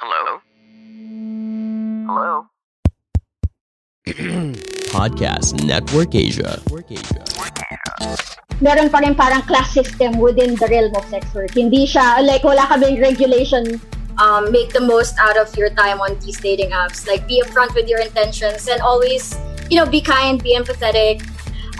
Hello? Hello? Podcast Network Asia. meron pa rin parang class system within the realm of sex work. Hindi siya, like, wala kaming regulation. um, make the most out of your time on these dating apps. Like, be upfront with your intentions and always, you know, be kind, be empathetic.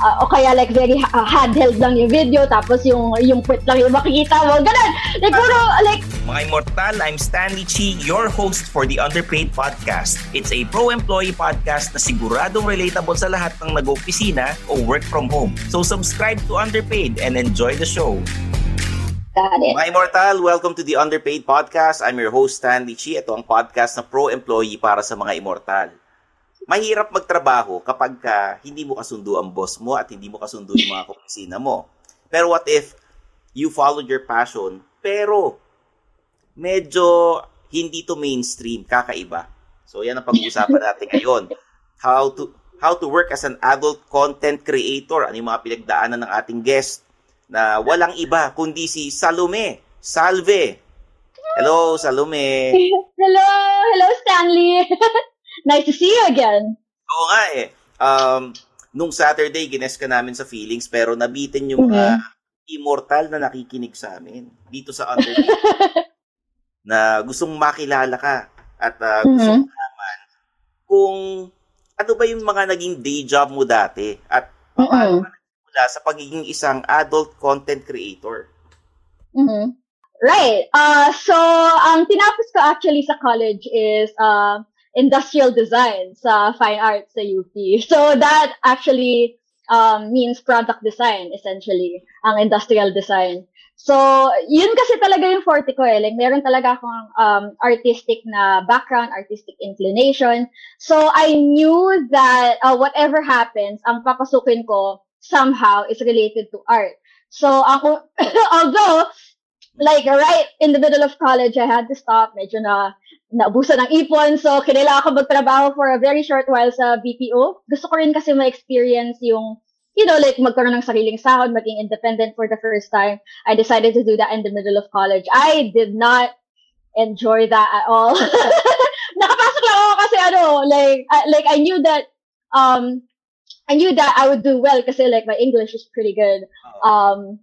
Uh, o kaya, like, very uh, handheld lang yung video, tapos yung, yung quit lang yung makikita mo. Ganun! Like, puro, like, Mga Immortal, I'm Stanley Chi, your host for the Underpaid Podcast. It's a pro-employee podcast na siguradong relatable sa lahat ng nag-opisina o work from home. So subscribe to Underpaid and enjoy the show. got it. Mga Immortal, welcome to the Underpaid Podcast. I'm your host, Stanley Chi. Ito ang podcast na pro-employee para sa mga Immortal. Mahirap magtrabaho kapag ka hindi mo kasundo ang boss mo at hindi mo kasundo yung mga kaopisina mo. Pero what if you followed your passion, pero medyo hindi to mainstream, kakaiba. So yan ang pag-uusapan natin ngayon. How to how to work as an adult content creator. Ano yung mga pinagdaanan ng ating guest na walang iba kundi si Salome Salve. Hello, Salome. Hello! Hello, Stanley! nice to see you again. Oo nga eh. Um, nung Saturday, gines ka namin sa feelings pero nabitin yung mga immortal na nakikinig sa amin dito sa Underpaid na gustong makilala ka at uh, gustong malaman kung ano ba yung mga naging day job mo dati at paano ka nagsimula sa pagiging isang adult content creator. Mhm. Right. Uh, so, ang tinapos ko actually sa college is uh, industrial design sa fine arts sa UP. So, that actually um, means product design, essentially, ang industrial design. So, yun kasi talaga yung forte ko eh. Like, meron talaga akong um, artistic na background, artistic inclination. So, I knew that uh, whatever happens, ang papasukin ko somehow is related to art. So, ako, although, like, right in the middle of college, I had to stop. Medyo na, naubusan ng ipon. So, kinailangan ko magtrabaho for a very short while sa BPO. Gusto ko rin kasi ma-experience yung you know, like magkaroon ng sariling sahod, maging independent for the first time. I decided to do that in the middle of college. I did not enjoy that at all. Nakapasok lang ako kasi ano, like, I, like I knew that, um, I knew that I would do well kasi like my English is pretty good. Um,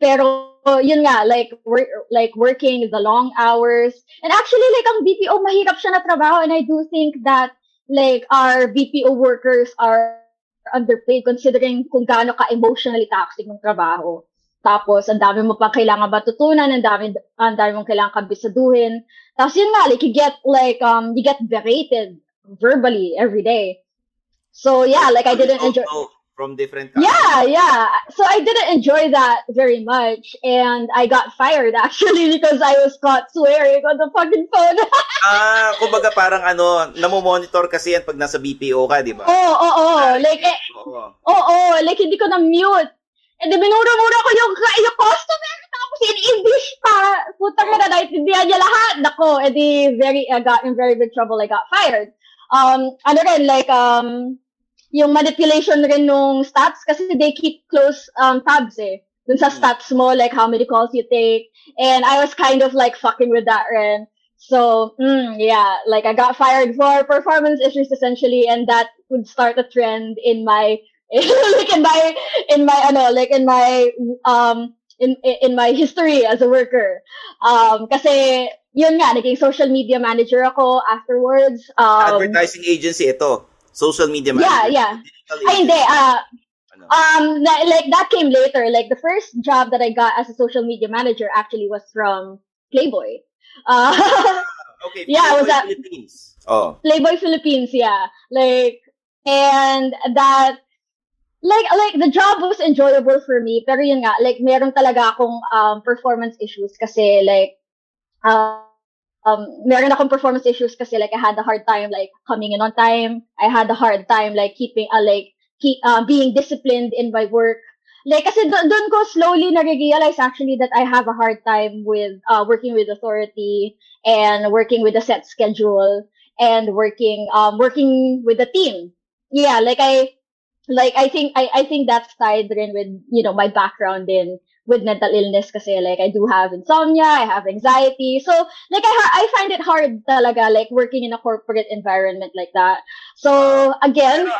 pero yun nga, like work, like working the long hours. And actually like ang BPO mahirap siya na trabaho and I do think that like our BPO workers are underpaid considering kung gaano ka emotionally toxic ng trabaho. Tapos, ang dami mo pa kailangan matutunan, ang dami, ang dami mong kailangan kabisaduhin. Tapos yun nga, like, you get, like, um, you get berated verbally every day. So, yeah, like, I didn't enjoy... Also, from different countries. Yeah, yeah. So I didn't enjoy that very much, and I got fired actually because I was caught swearing on the fucking phone. ah, kumbaga parang ano, namomonitor kasi yan pag nasa BPO ka, di ba? Oo, oo, oo. Like, eh, Oo. oo, like, hindi ko na-mute. And then, minura-mura ko yung, yung customer, tapos in English pa. naintindihan niya lahat. Nako, edi very, I got in very big trouble. I got fired. Um, ano rin, like, um, yung manipulation rin nung stats kasi they keep close um, tabs eh. Dun sa stats mo, like how many calls you take. And I was kind of like fucking with that rin. So, mm, yeah, like I got fired for performance issues essentially, and that would start a trend in my, like in my, in my, ano, like in my, um, in, in my history as a worker. Um, kasi, yun nga, naging social media manager ako afterwards. Um, Advertising agency ito. Social media yeah, manager. yeah. Digital Ay, hindi, ah, Ano? um, like that came later. Like the first job that I got as a social media manager actually was from Playboy. Uh, okay, yeah, Playboy was that- Philippines. Oh. Playboy Philippines, yeah. Like, and that, like, like the job was enjoyable for me. Pero yun nga, like, meron talaga akong um, performance issues kasi like, um, um, meron akong performance issues kasi like I had a hard time like coming in on time. I had a hard time like keeping, uh, like, keep, uh, being disciplined in my work. Like, kasi do- doon ko slowly na-realize actually that I have a hard time with uh, working with authority and working with a set schedule and working um working with a team. Yeah, like I like I think I I think that's tied in with you know my background in with mental illness kasi like I do have insomnia, I have anxiety. So like I ha- I find it hard talaga like working in a corporate environment like that. So again,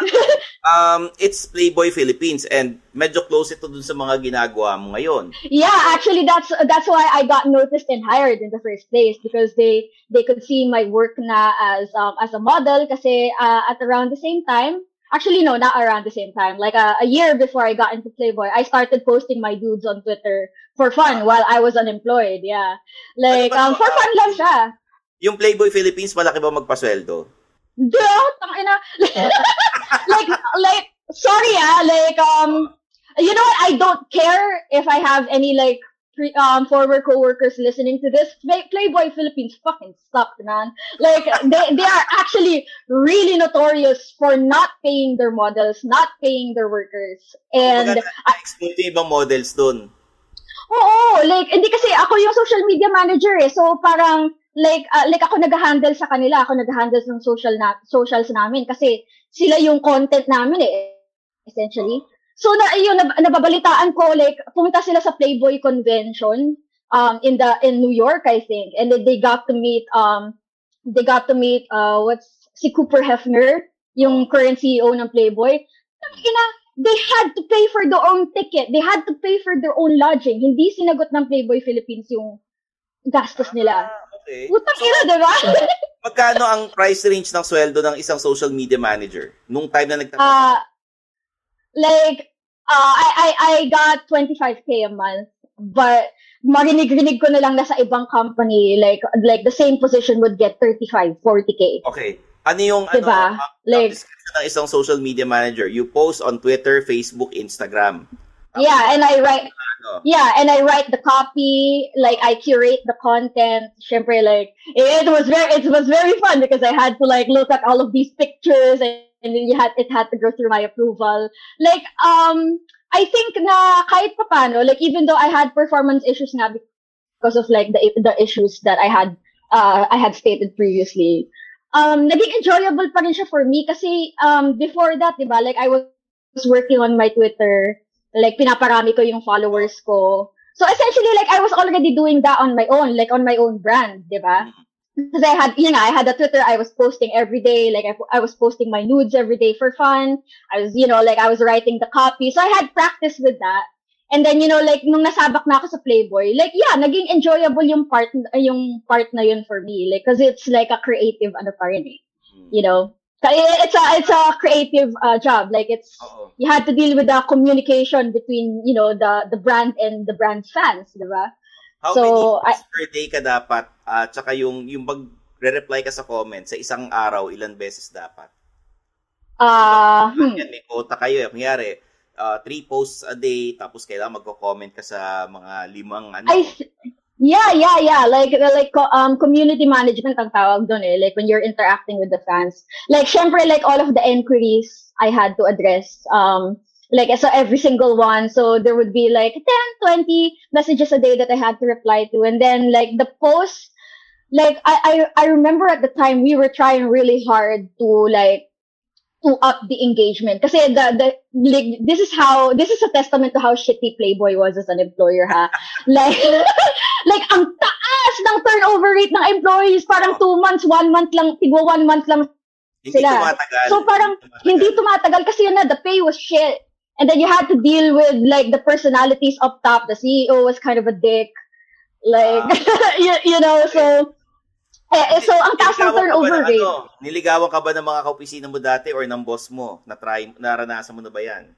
Um, it's Playboy Philippines and medyo close ito dun sa mga ginagawa mo ngayon. yeah, actually that's that's why I got noticed and hired in the first place because they they could see my work na as um as a model kasi uh, at around the same time Actually, no, not around the same time. Like uh, a year before I got into Playboy, I started posting my dudes on Twitter for fun while I was unemployed. Yeah, like um, for fun lang siya. Yung Playboy Philippines, malaki ba magpasweldo? Duh, tangina. like, like, sorry ah, like, um, you know what? I don't care if I have any, like, um, former coworkers listening to this. Play- Playboy Philippines fucking suck, man. Like, they, they are actually really notorious for not paying their models, not paying their workers. And, yung ibang models dun. Oo, like, hindi kasi ako yung social media manager eh. So, parang, like, uh, like ako nag-handle sa kanila. Ako nag-handle ng social na, socials namin. Kasi, sila yung content namin eh, essentially. So, na, yun, nab- nababalitaan ko, like, pumunta sila sa Playboy Convention, um, in the, in New York, I think. And then they got to meet, um, they got to meet, uh, what's, si Cooper Hefner, yung current CEO ng Playboy. Ina, they had to pay for their own ticket. They had to pay for their own lodging. Hindi sinagot ng Playboy Philippines yung gastos nila. Okay. Utang ina, di ba? Magkano ang price range ng sweldo ng isang social media manager nung time na nagtatrabaho? Uh, like, uh, I, I, I got 25k a month. But, marinig-rinig ko na lang na sa ibang company, like, like the same position would get 35, 40k. okay. Ano yung Diba? ano, ang- Like- description ng isang social media manager? You post on Twitter, Facebook, Instagram. Yeah, and I write, Ano? yeah, and I write the copy, like I curate the content. Syempre, like it was very, it was very fun because I had to like look at all of these pictures and, and you had it had to go through my approval. Like, um, I think na kahit paano, like even though I had performance issues na because of like the the issues that I had, uh, I had stated previously. Um, naging enjoyable pa rin siya for me kasi um before that, diba, like I was working on my Twitter like pinaparami ko yung followers ko. So essentially like I was already doing that on my own, like on my own brand, 'di ba? Because I had, you know, I had a Twitter, I was posting every day, like I, I was posting my nudes every day for fun. I was, you know, like I was writing the copy. So I had practice with that. And then, you know, like nung nasabak na ako sa Playboy, like yeah, naging enjoyable yung part yung part na yun for me, like cuz it's like a creative ano pa rin eh. You know, it's a it's a creative uh, job. Like it's Oo. you had to deal with the communication between you know the the brand and the brand's fans, di ba? How So, many I- times per day ka dapat? At saka yung, yung mag reply ka sa comment sa isang araw, ilan beses dapat? Uh, hmm. Yan, may quota kayo. eh. Kunyari, uh, three posts a day, tapos kailangan magko-comment ka sa mga limang ano. I yeah, yeah, yeah. Like like co- um community management ang tawag doon eh. Like when you're interacting with the fans. Like syempre like all of the inquiries I had to address um like so every single one. So there would be like 10, 20 messages a day that I had to reply to and then like the posts like I, I I remember at the time we were trying really hard to like to up the engagement. Kasi the, the, like, this is how, this is a testament to how shitty Playboy was as an employer, ha? like, like, ang taas ng turnover rate ng employees, parang two months, one month lang, tigwa one month lang Hindi sila. tumatagal. So parang, hindi tumatagal kasi yun na, the pay was shit. And then you had to deal with, like, the personalities up top. The CEO was kind of a dick. Like, you, you know, so, eh, so ang taas ng turnover ng rate. Ano, niligawan ka ba ng mga kaopisina mo dati or ng boss mo? Na try, naranasan mo na ba yan?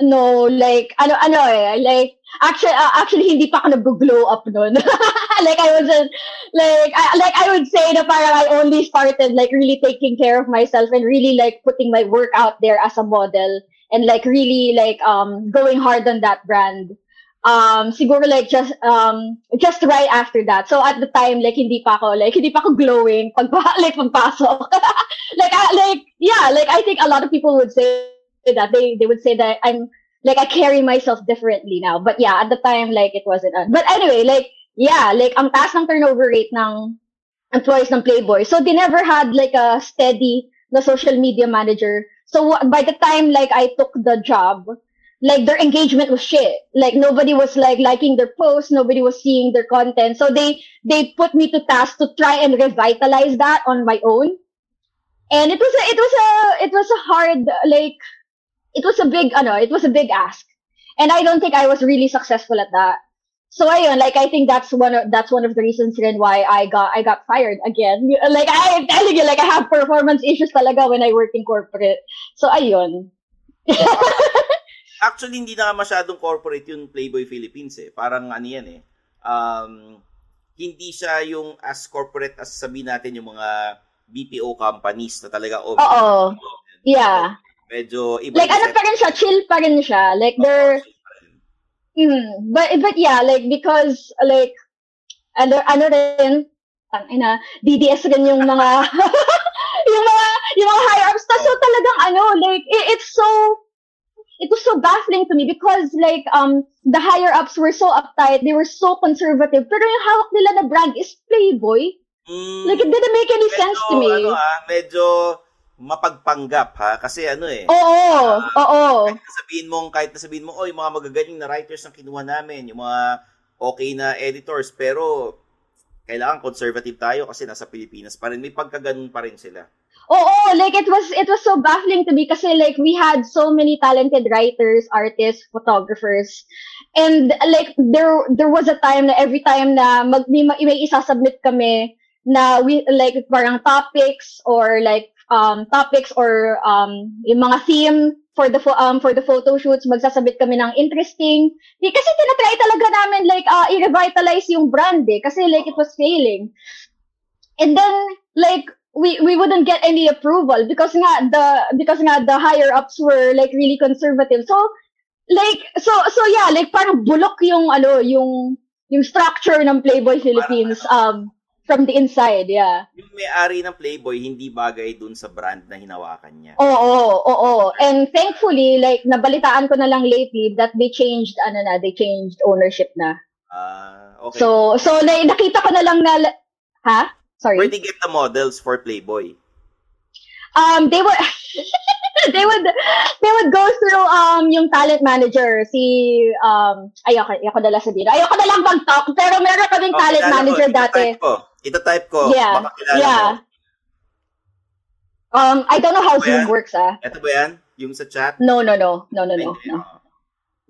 No, like, ano, ano eh, like, actually, uh, actually, hindi pa ako nag-glow up nun. like, I wasn't, like, I, like, I would say na parang I only started, like, really taking care of myself and really, like, putting my work out there as a model and, like, really, like, um, going hard on that brand. Um, siguro, like, just, um, just right after that. So, at the time, like, hindi pa ako, like, hindi pa ako glowing pag, like, pagpasok. like, I, like, yeah, like, I think a lot of people would say, that they they would say that I'm like I carry myself differently now. But yeah, at the time like it wasn't. Uh, but anyway, like yeah, like ang taas ng turnover rate ng employees ng Playboy. So they never had like a steady the social media manager. So by the time like I took the job, like their engagement was shit. Like nobody was like liking their posts, nobody was seeing their content. So they they put me to task to try and revitalize that on my own. And it was a, it was a it was a hard like it was a big ano, it was a big ask. And I don't think I was really successful at that. So ayun, like I think that's one of that's one of the reasons rin why I got I got fired again. Like I am telling you, like I have performance issues talaga when I work in corporate. So ayun. Actually, hindi na masyadong corporate yung Playboy Philippines eh. Parang ano yan eh. Um, hindi siya yung as corporate as sabihin natin yung mga BPO companies na talaga. Oh, Oo. Yeah. Medyo iba. Like ano pa rin siya, chill pa rin siya. Like they're Mm, but but yeah, like because like ano ano rin ang ina DDS rin yung mga yung mga yung mga higher ups so talagang ano like it, it's so it was so baffling to me because like um the higher ups were so uptight they were so conservative. Pero yung hawak nila na brand is Playboy. Mm, like it didn't make any medyo, sense to me. Ano ah, medyo mapagpanggap ha? Kasi ano eh. oo oo. kahit sabihin mo, kahit na sabihin mo, oy, mga magagaling na writers ang kinuha namin, yung mga okay na editors, pero kailangan conservative tayo kasi nasa Pilipinas pa rin. May pagkaganon pa rin sila. Oo, like it was it was so baffling to me kasi like we had so many talented writers, artists, photographers. And like there there was a time na every time na mag may, may isa-submit kami na we like parang topics or like um topics or um yung mga theme for the um for the photo shoots magsasabit kami ng interesting. Di kasi tinatry talaga namin like uh, i-revitalize yung brand eh. Kasi like it was failing. And then like we we wouldn't get any approval because nga the because nga the higher ups were like really conservative so like so so yeah like parang bulok yung ano yung yung structure ng Playboy Philippines um from the inside yeah Yung may-ari ng Playboy, hindi bagay dun sa brand na hinawakan niya. Oo, oo, oo. And thankfully, like, nabalitaan ko na lang lately that they changed, ano na, they changed ownership na. Ah, okay. So, so, like, nakita ko na lang na, ha? Sorry. Where they get the models for Playboy? Um, they were, they would, they would go through, um, yung talent manager, si, um, ayoko, ayoko na lang sabihin. Ayoko na lang mag-talk, pero meron kaming Oh, talent manager ko. dati. Ko. Ito-type ko. Yeah, Baka yeah. mo. Um, I don't know how Zoom works, ah. Ito ba yan? Yung sa chat? No, no, no. No, no, no. No. oh.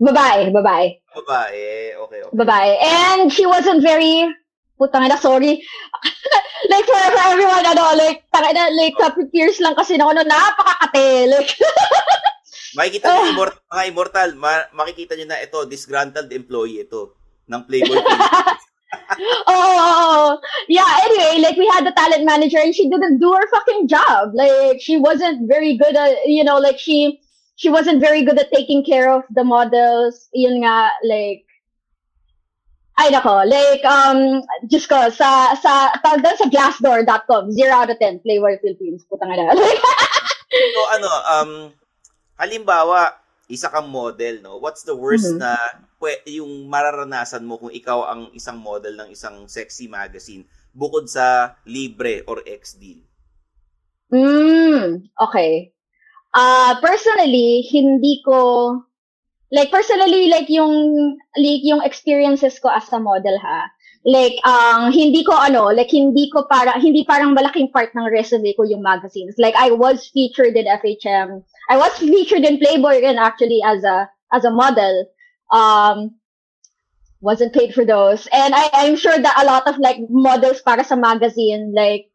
Babae, babae. Babae. Okay, okay. babae. And she wasn't very, putang ina, sorry. like, for, for everyone, ano, like, tangina, like, couple years lang kasi na ano, napakakate. Like, Makikita Ah. nyo, immortal, mga immortal, ma- makikita nyo na ito, disgruntled employee ito ng Playboy oh, yeah, anyway, like, we had the talent manager and she didn't do her fucking job. Like, she wasn't very good at, you know, like, she, she wasn't very good at taking care of the models. Yun nga, like, ay nako, like, um, just ko, sa, sa, tawag doon sa glassdoor.com, 0 out of 10, Playboy Philippines, putang. Like, so, ano, um, halimbawa, isa kang model, no? What's the worst Mhm. na pwe- yung mararanasan mo kung ikaw ang isang model ng isang sexy magazine bukod sa libre or ex-deal? Mm, okay. Uh, personally, hindi ko like personally like yung like yung experiences ko as a model ha. Like um hindi ko ano, like hindi ko para hindi parang malaking part ng resume ko yung magazines. Like I was featured in FHM. I was featured in Playboy and actually as a as a model. Um wasn't paid for those. And I I'm sure that a lot of like models para sa magazine like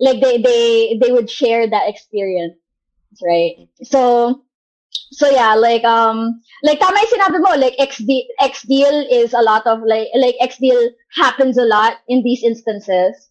like they they they would share that experience right so so yeah like um like tama yung sinabi mo like X, de- X deal is a lot of like like X deal happens a lot in these instances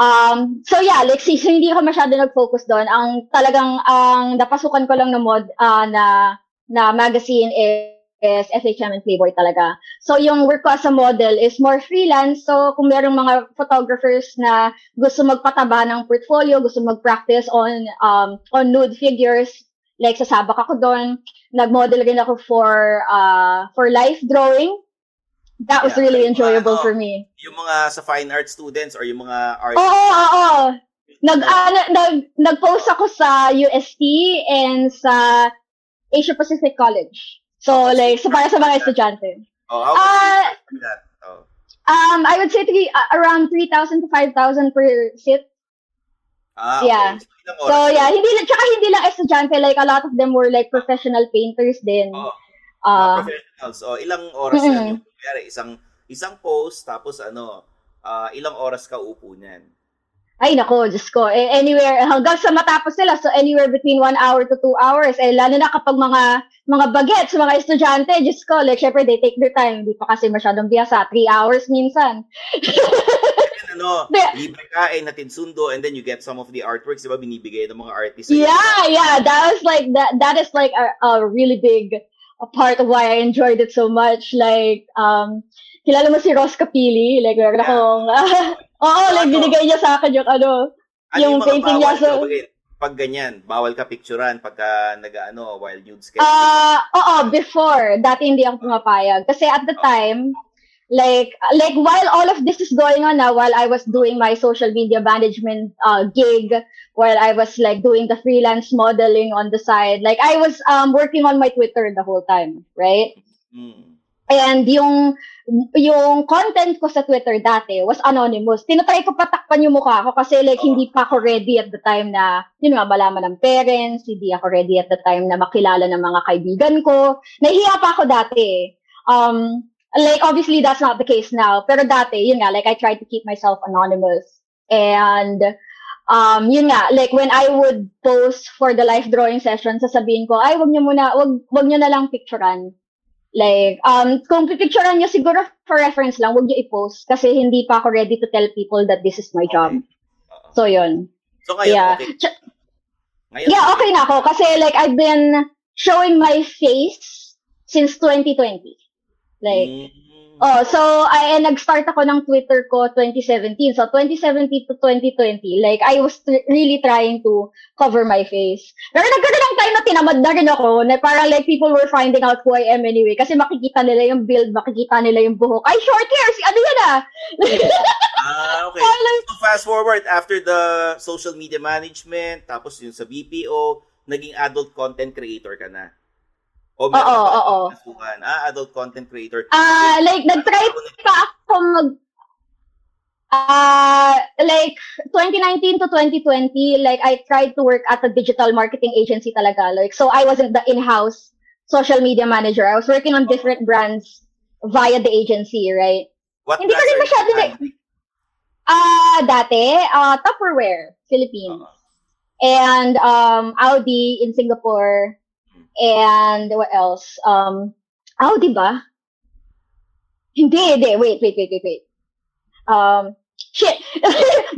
um so yeah like si so hindi ako masyado nag-focus doon ang talagang ang napasukan ko lang na mod uh, na na magazine is is FHM and Playboy talaga. So, yung work ko as a model is more freelance. So, kung merong mga photographers na gusto magpataba ng portfolio, gusto mag-practice on, um, on nude figures, like sasabak ako doon. Nag-model rin ako for, uh, for life drawing. That was Yeah, really mga enjoyable ano, for me. Yung mga sa fine art students or yung mga art Oo, oo, oo. Nag, na- nag, nag-post ako sa UST and sa Asia Pacific College. So, like, so para sa mga estudyante. Oh, how is that? Oh. Um, I would say three, uh, around 3,000 to 5,000 per sit. Ah, okay. Yeah. So, ilang So, oras yeah, hindi lang, tsaka hindi lang estudyante, like, a lot of them were, like, professional painters din. Oh, Uh, professionals. Oh, ilang oras Mm-mm. yan yung kunyari, isang isang post tapos ano, ah, ilang oras ka upo niyan. ay, nako, Diyos ko. Eh, anywhere, hanggang sa matapos nila, so anywhere between one hour to two hours. Eh, lalo na kapag mga, mga bagets, mga estudyante, Diyos ko, like, syempre, they take their time. Hindi pa kasi masyadong biyasa. Three hours minsan. Ano, Di- libre kain, natin sundo, and then you get some of the artworks, di ba, binibigay ng mga artists. Yeah, yeah, that was like that. That is like a, a really big a part of why I enjoyed it so much. Like, um, kilala mo si Ross Capili? Like, meron akong, oo, like, binigay niya sa akin yung ano, Ano yung painting niya. So, gawin? Pag ganyan, bawal ka picturean pagka nag-ano, while nude sketch. ah, oo, before, dati hindi ako pumapayag. Kasi at the time, like, like, while all of this is going on now, while I was doing my social media management uh, gig, while I was like doing the freelance modeling on the side, like I was um working on my Twitter the whole time, right? Hmm. And yung yung content ko sa Twitter dati was anonymous. Tinatry ko patakpan yung mukha ko kasi like hindi pa ako ready at the time na yun nga malaman ng parents, hindi ako ready at the time na makilala ng mga kaibigan ko. Nahihiya pa ako dati. Um like obviously that's not the case now, pero dati yun nga like I tried to keep myself anonymous. And um yun nga like when I would post for the life drawing session sasabihin ko ay wag niyo muna wag wag niyo na lang picturean Like, um, kung pipicturean nyo siguro for reference lang, huwag nyo i-post kasi hindi pa ako ready to tell people that this is my job. Oo. So, yun. So ngayon, yeah. okay. Ch- Ngayon, yeah, okay na ako kasi like, I've been showing my face since 2020. Like, Mm. oh, so, I, and nag-start ako ng Twitter ko 2017. So, 2017 to 2020, like, I was tr- really trying to cover my face. Pero nagkaroon ng time na tinamad na rin ako, na parang like, people were finding out who I am anyway. Kasi makikita nila yung build, makikita nila yung buhok. Ay, short hair! Si ano yan ah? Ah, okay. So fast forward after the social media management, tapos yung sa BPO, naging adult content creator ka na. O meron Oo, oo. Ah, adult content creator. Ah, like, nag-try pa ako mag, ah, like, 2019 to 2020, like, I tried to work at a digital marketing agency talaga. Like, so I wasn't the in-house social media manager. I was working on different brands via the agency, right? What Hindi ko rin masyado na-? Ah, dati, ah, Tupperware, Philippines. Oo. And, um, Audi in Singapore. And, what else? Um, Audi ba? Hindi, hindi. Wait, wait, wait, wait, wait. Um, shit.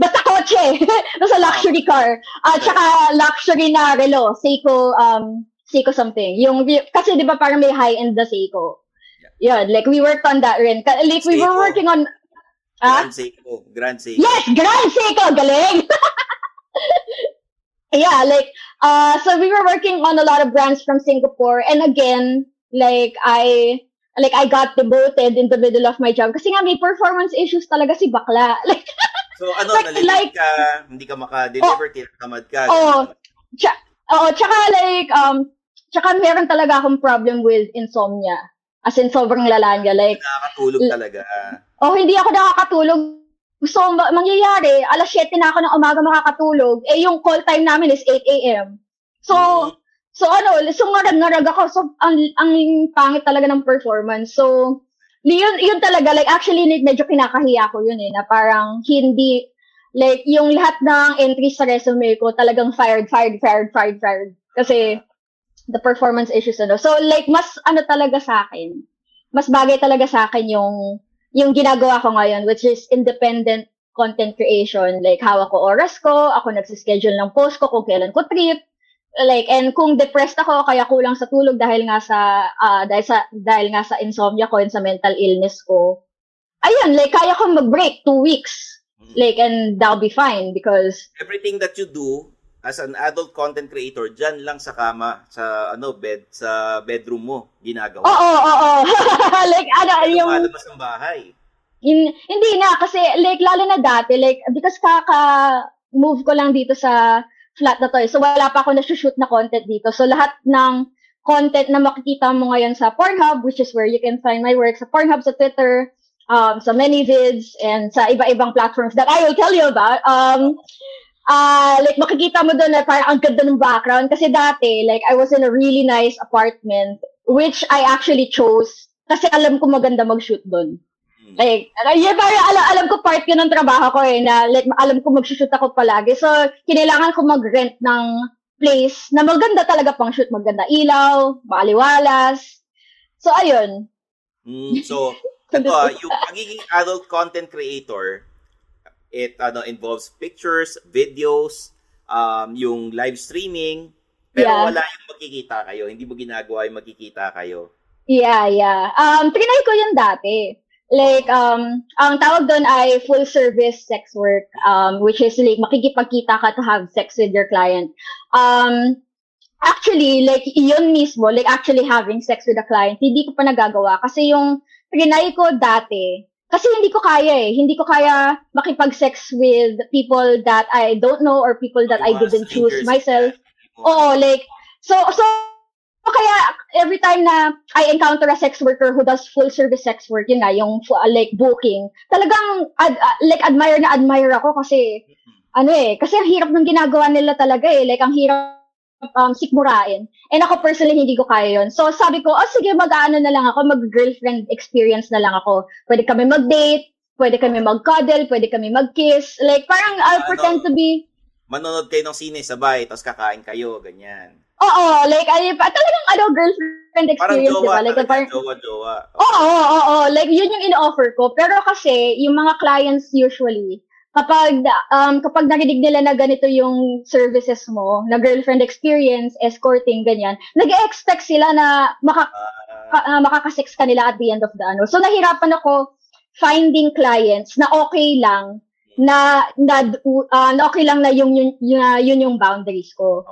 Basta kotse. Basta luxury car. At saka luxury na relo. Seiko, um, Seiko something. Yung, kasi di ba parang may high-end na Seiko. Yun, like we worked on that rin. Like we were working on, ah? Grand Seiko. Grand Seiko. Yes, Grand Seiko, galing! yeah, like, uh, so we were working on a lot of brands from Singapore. And again, like, I, like I got demoted in the middle of my job kasi nga may performance issues talaga si bakla. Like So ano, Like- nalilate like- ka, hindi ka maka-deliver, tinatamad ka. Oh. Tsa, oo, tsaka like, um, tsaka meron talaga akong problem with insomnia. As in, sobrang lala niya. Like, Nakakatulog talaga. oh, hindi ako nakakatulog. So, ma- mangyayari, alas 7 na ako ng umaga makakatulog. Eh, yung call time namin is 8 a.m. So, so ano, so ngarag-ngarag ako. So, ang, ang pangit talaga ng performance. So, yun, yun talaga, like, actually, medyo kinakahiya ko yun eh, na parang hindi, like, yung lahat ng entries sa resume ko, talagang fired, fired, fired, fired, fired. Kasi, the performance issues, ano. So, like, mas, ano talaga sa akin, mas bagay talaga sa akin yung, yung ginagawa ko ngayon, which is independent content creation. Like, hawak ko oras ko, ako nagsischedule ng post ko kung kailan ko trip, like and kung depressed ako kaya kulang sa tulog dahil nga sa ah, dahil sa dahil nga sa insomnia ko and sa mental illness ko. Ayun like kaya ko mag-break two weeks. Like and that'll be fine because Everything that you do as an adult content creator, dyan lang sa kama, sa ano, bed, sa bedroom mo, ginagawa. oo oo oo like ano yung lumalabas ng bahay. in, hindi na kasi like lalo na dati like because kaka move ko lang dito sa flat na to eh. so wala pa ako na-shoot na content dito so lahat ng content na makikita mo ngayon sa Pornhub which is where you can find my work sa Pornhub sa Twitter um sa ManyVids and sa iba-ibang platforms that I will tell you about um uh, like makikita mo doon na parang ang ganda ng background kasi dati like I was in a really nice apartment which I actually chose kasi alam ko maganda mag-shoot doon. Like, ano, yun parang alam, alam ko part yun ng trabaho ko eh, na like, alam ko mag-shoot ako palagi. So, kinailangan ko mag-rent ng place na maganda talaga pang shoot. Maganda ilaw, maaliwalas. So, ayun. Mm, so, ito ah, yung pagiging adult content creator, it ano involves pictures, videos, um, yung live streaming, pero Yeah. wala yung magkikita kayo. Hindi mo ginagawa yung magkikita kayo. Yeah, yeah. Um, trinay ko yun dati. Like, um, ang tawag doon ay full service sex work, um, which is like makikipagkita ka to have sex with your client. Um, actually, like, yun mismo, like actually having sex with a client, hindi ko pa nagagawa. Kasi yung trinay ko dati, kasi hindi ko kaya eh. Hindi ko kaya makipag-sex with people that I don't know or people that I didn't choose myself. Oo, like, so, so, kaya every time na I encounter a sex worker who does full service sex work, yun nga, yung uh, like booking, talagang ad, uh, like admire na admire ako kasi ano eh, kasi ang hirap ng ginagawa nila talaga eh, like ang hirap um, sikmurain. And ako personally, hindi ko kaya yun. So sabi ko, oh sige, mag-ano na lang ako, mag-girlfriend experience na lang ako. Pwede kami mag-date, pwede kami mag-cuddle, pwede kami mag-kiss. Like parang I'll Ano? pretend to be Manonood kayo ng sine sabay, tapos kakain kayo, ganyan. Oo, like, ay, talagang, ano, girlfriend Parang experience, di jowa ba? Like, talaga, parang, jowa-jowa. Oo, oo, oo. Like, yun yung in-offer ko. Pero kasi, yung mga clients usually, kapag, um, kapag narinig nila na ganito yung services mo, na girlfriend experience, escorting, ganyan, nag-expect sila na maka, ka- ah, makakasex ka nila at the end of the ano. So, nahirapan ako finding clients na okay lang, na, na, ah, na okay lang na yung, yun, yun, yun yung boundaries ko.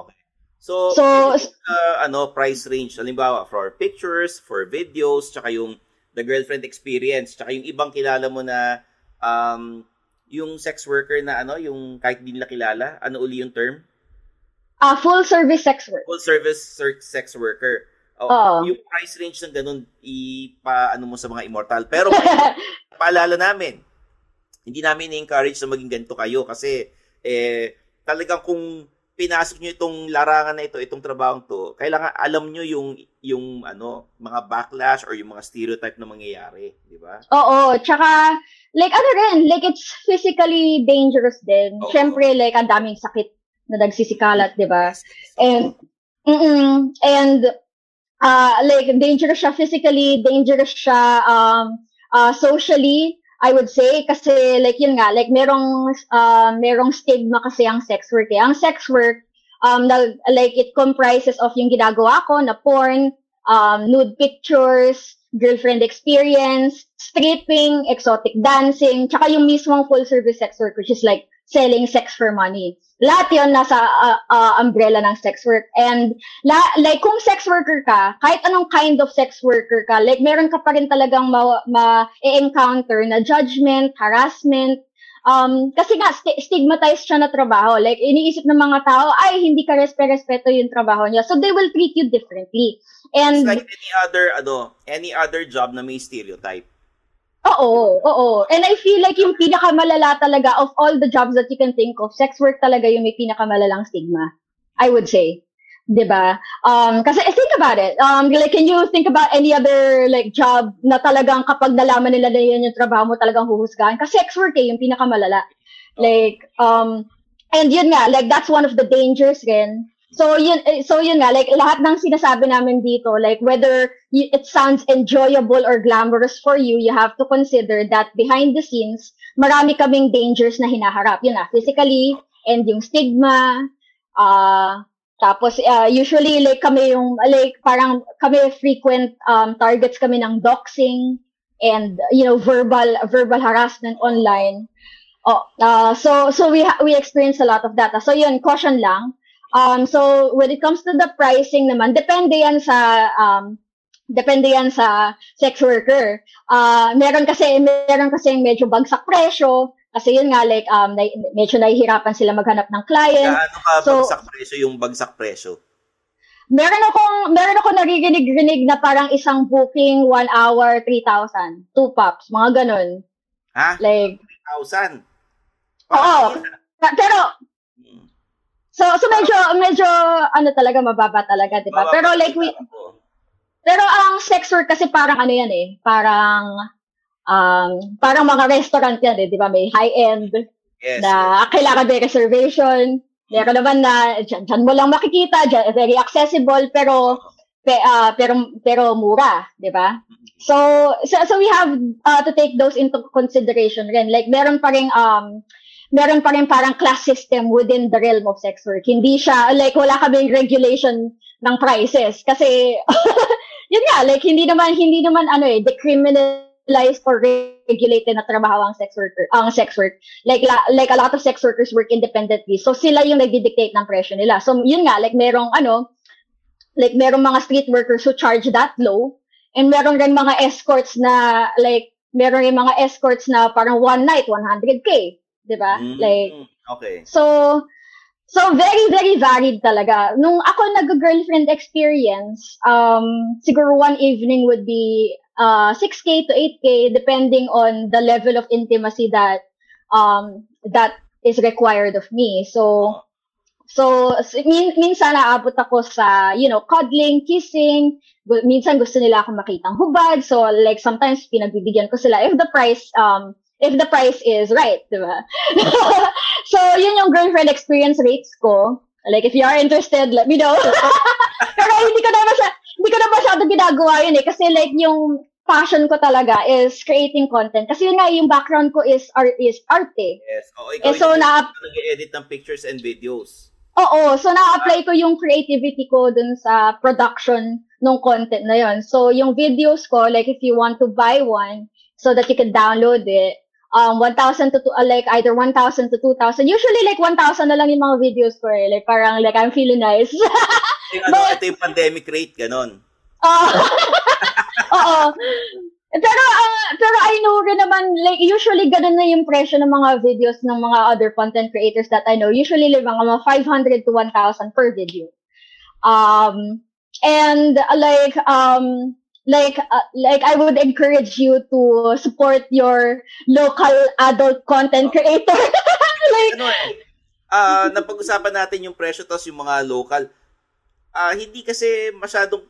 So, So, uh, ano, price range, halimbawa, for pictures, for videos, tsaka yung the girlfriend experience, tsaka yung ibang kilala mo na, um, yung sex worker na ano, yung kahit di nila kilala, ano uli yung term? ah full service sex work. Full service ser- sex worker. O, Oo. Yung price range ng ganun, ipa, ano mo sa mga immortal. Pero, paalala namin, hindi namin encourage na maging ganito kayo kasi, eh, talagang kung pinasok nyo itong larangan na ito, itong trabahong to, kailangan alam nyo yung, yung, ano, mga backlash or yung mga stereotype na mangyayari. Di ba? Oo, tsaka, like, ano rin, like, it's physically dangerous din. Oo. Siyempre, like, ang daming sakit na nagsisikalat, di ba? And, mm and, uh, like, dangerous siya physically, dangerous siya, um, uh, socially, I would say, kasi, like, yun nga, like, merong, uh, merong stigma kasi ang sex work, eh. Ang sex work, um, na, like, it comprises of yung ginagawa ko na porn, um, nude pictures, girlfriend experience, stripping, exotic dancing, tsaka yung mismong full service sex work, which is like selling sex for money. Lahat yun nasa uh, uh, umbrella ng sex work. And la, like kung sex worker ka, kahit anong kind of sex worker ka, like meron ka pa rin talagang ma-encounter ma- na judgment, harassment, Um, kasi nga, st- stigmatized siya na trabaho. Like, iniisip ng mga tao, ay, hindi ka respe-respeto yung trabaho niya. So, they will treat you differently. And, It's like any other, ano, any other job na may stereotype. Oo, oo. And I feel like yung pinakamalala talaga of all the jobs that you can think of, sex work talaga yung may pinakamalalang stigma. I would say. 'Di ba? Um kasi think about it. Um like can you think about any other like job na talagang kapag nalaman nila na yun yung trabaho mo talagang huhusgahan? Kasi sex work eh yung pinakamalala. Like um and yun nga like that's one of the dangers rin. So yun so yun nga like lahat ng sinasabi namin dito like whether you, it sounds enjoyable or glamorous for you, you have to consider that behind the scenes marami kaming dangers na hinaharap. Yun na, physically and yung stigma, uh, tapos, uh, usually, like, kami yung, like, parang, kami frequent um, targets kami ng doxing and, you know, verbal, verbal harassment online. Oh, uh, so, so we, we experience a lot of that. So, yun, caution lang. Um, so, when it comes to the pricing naman, depende yan sa, um, depende yan sa sex worker. Uh, meron kasi, meron kasi medyo bagsak presyo, kasi yun nga, like, um, na, medyo nahihirapan sila maghanap ng client. Gaano ka so, bagsak presyo yung bagsak presyo? Meron akong, meron ako naririnig-rinig na parang isang booking, one hour, 3,000. Two pops, mga ganun. Ha? Like, 3,000? Oo. Pero, so, so medyo, medyo, ano talaga, mababa talaga, di ba? Pero like, we, pero ang sex work kasi parang ano yan eh, parang, um, parang mga restaurant yan eh, di ba? May high-end yes, na yes. kailangan may reservation. Meron naman na dyan, dyan mo lang makikita, dyan, very accessible, pero pe, uh, pero pero mura, di ba? So, so so we have uh, to take those into consideration rin. Like meron pa ring um meron pa rin parang class system within the realm of sex work. Hindi siya like wala kaming regulation ng prices kasi yun nga like hindi naman hindi naman ano eh decriminal legalized or regulated na trabaho ang sex worker, ang sex work. Like like a lot of sex workers work independently. So sila yung nagdi-dictate ng presyo nila. So yun nga like merong ano like merong mga street workers who charge that low and meron rin mga escorts na like meron rin mga escorts na parang one night 100k, 'di ba? Mm, like okay. So So, very, very varied talaga. Nung ako nag-girlfriend experience, um, siguro one evening would be uh, 6K to 8K depending on the level of intimacy that um, that is required of me. So, so min minsan naabot ako sa, you know, cuddling, kissing. Minsan gusto nila ako makitang hubad. So, like, sometimes pinagbibigyan ko sila if the price, um, if the price is right, di ba? so, yun yung girlfriend experience rates ko. Like, if you are interested, let me know. Pero hindi ko na masya, hindi ko na masyado ginagawa yun eh. Kasi like, yung passion ko talaga is creating content. Kasi yun nga, yung background ko is art, is art eh. Yes. Oo, ikaw eh, so, na, nag-edit ng pictures and videos. Oo, so na-apply ko yung creativity ko dun sa production ng content na yon. So, yung videos ko, like if you want to buy one so that you can download it, um 1,000 to uh, like either 1,000 to 2,000. Usually like 1,000 na lang yung mga videos ko eh. Like parang like I'm feeling nice. yung, ano, But, ito yung pandemic rate, ganon. Uh, Oo. Pero uh, pero I know rin naman like usually ganun na yung presyo ng mga videos ng mga other content creators that I know. Usually like mga 500 to 1,000 per video. Um and uh, like um like uh, like I would encourage you to support your local adult content creator. like ano eh, uh, napag-usapan natin yung presyo tapos yung mga local. Uh, hindi kasi masyadong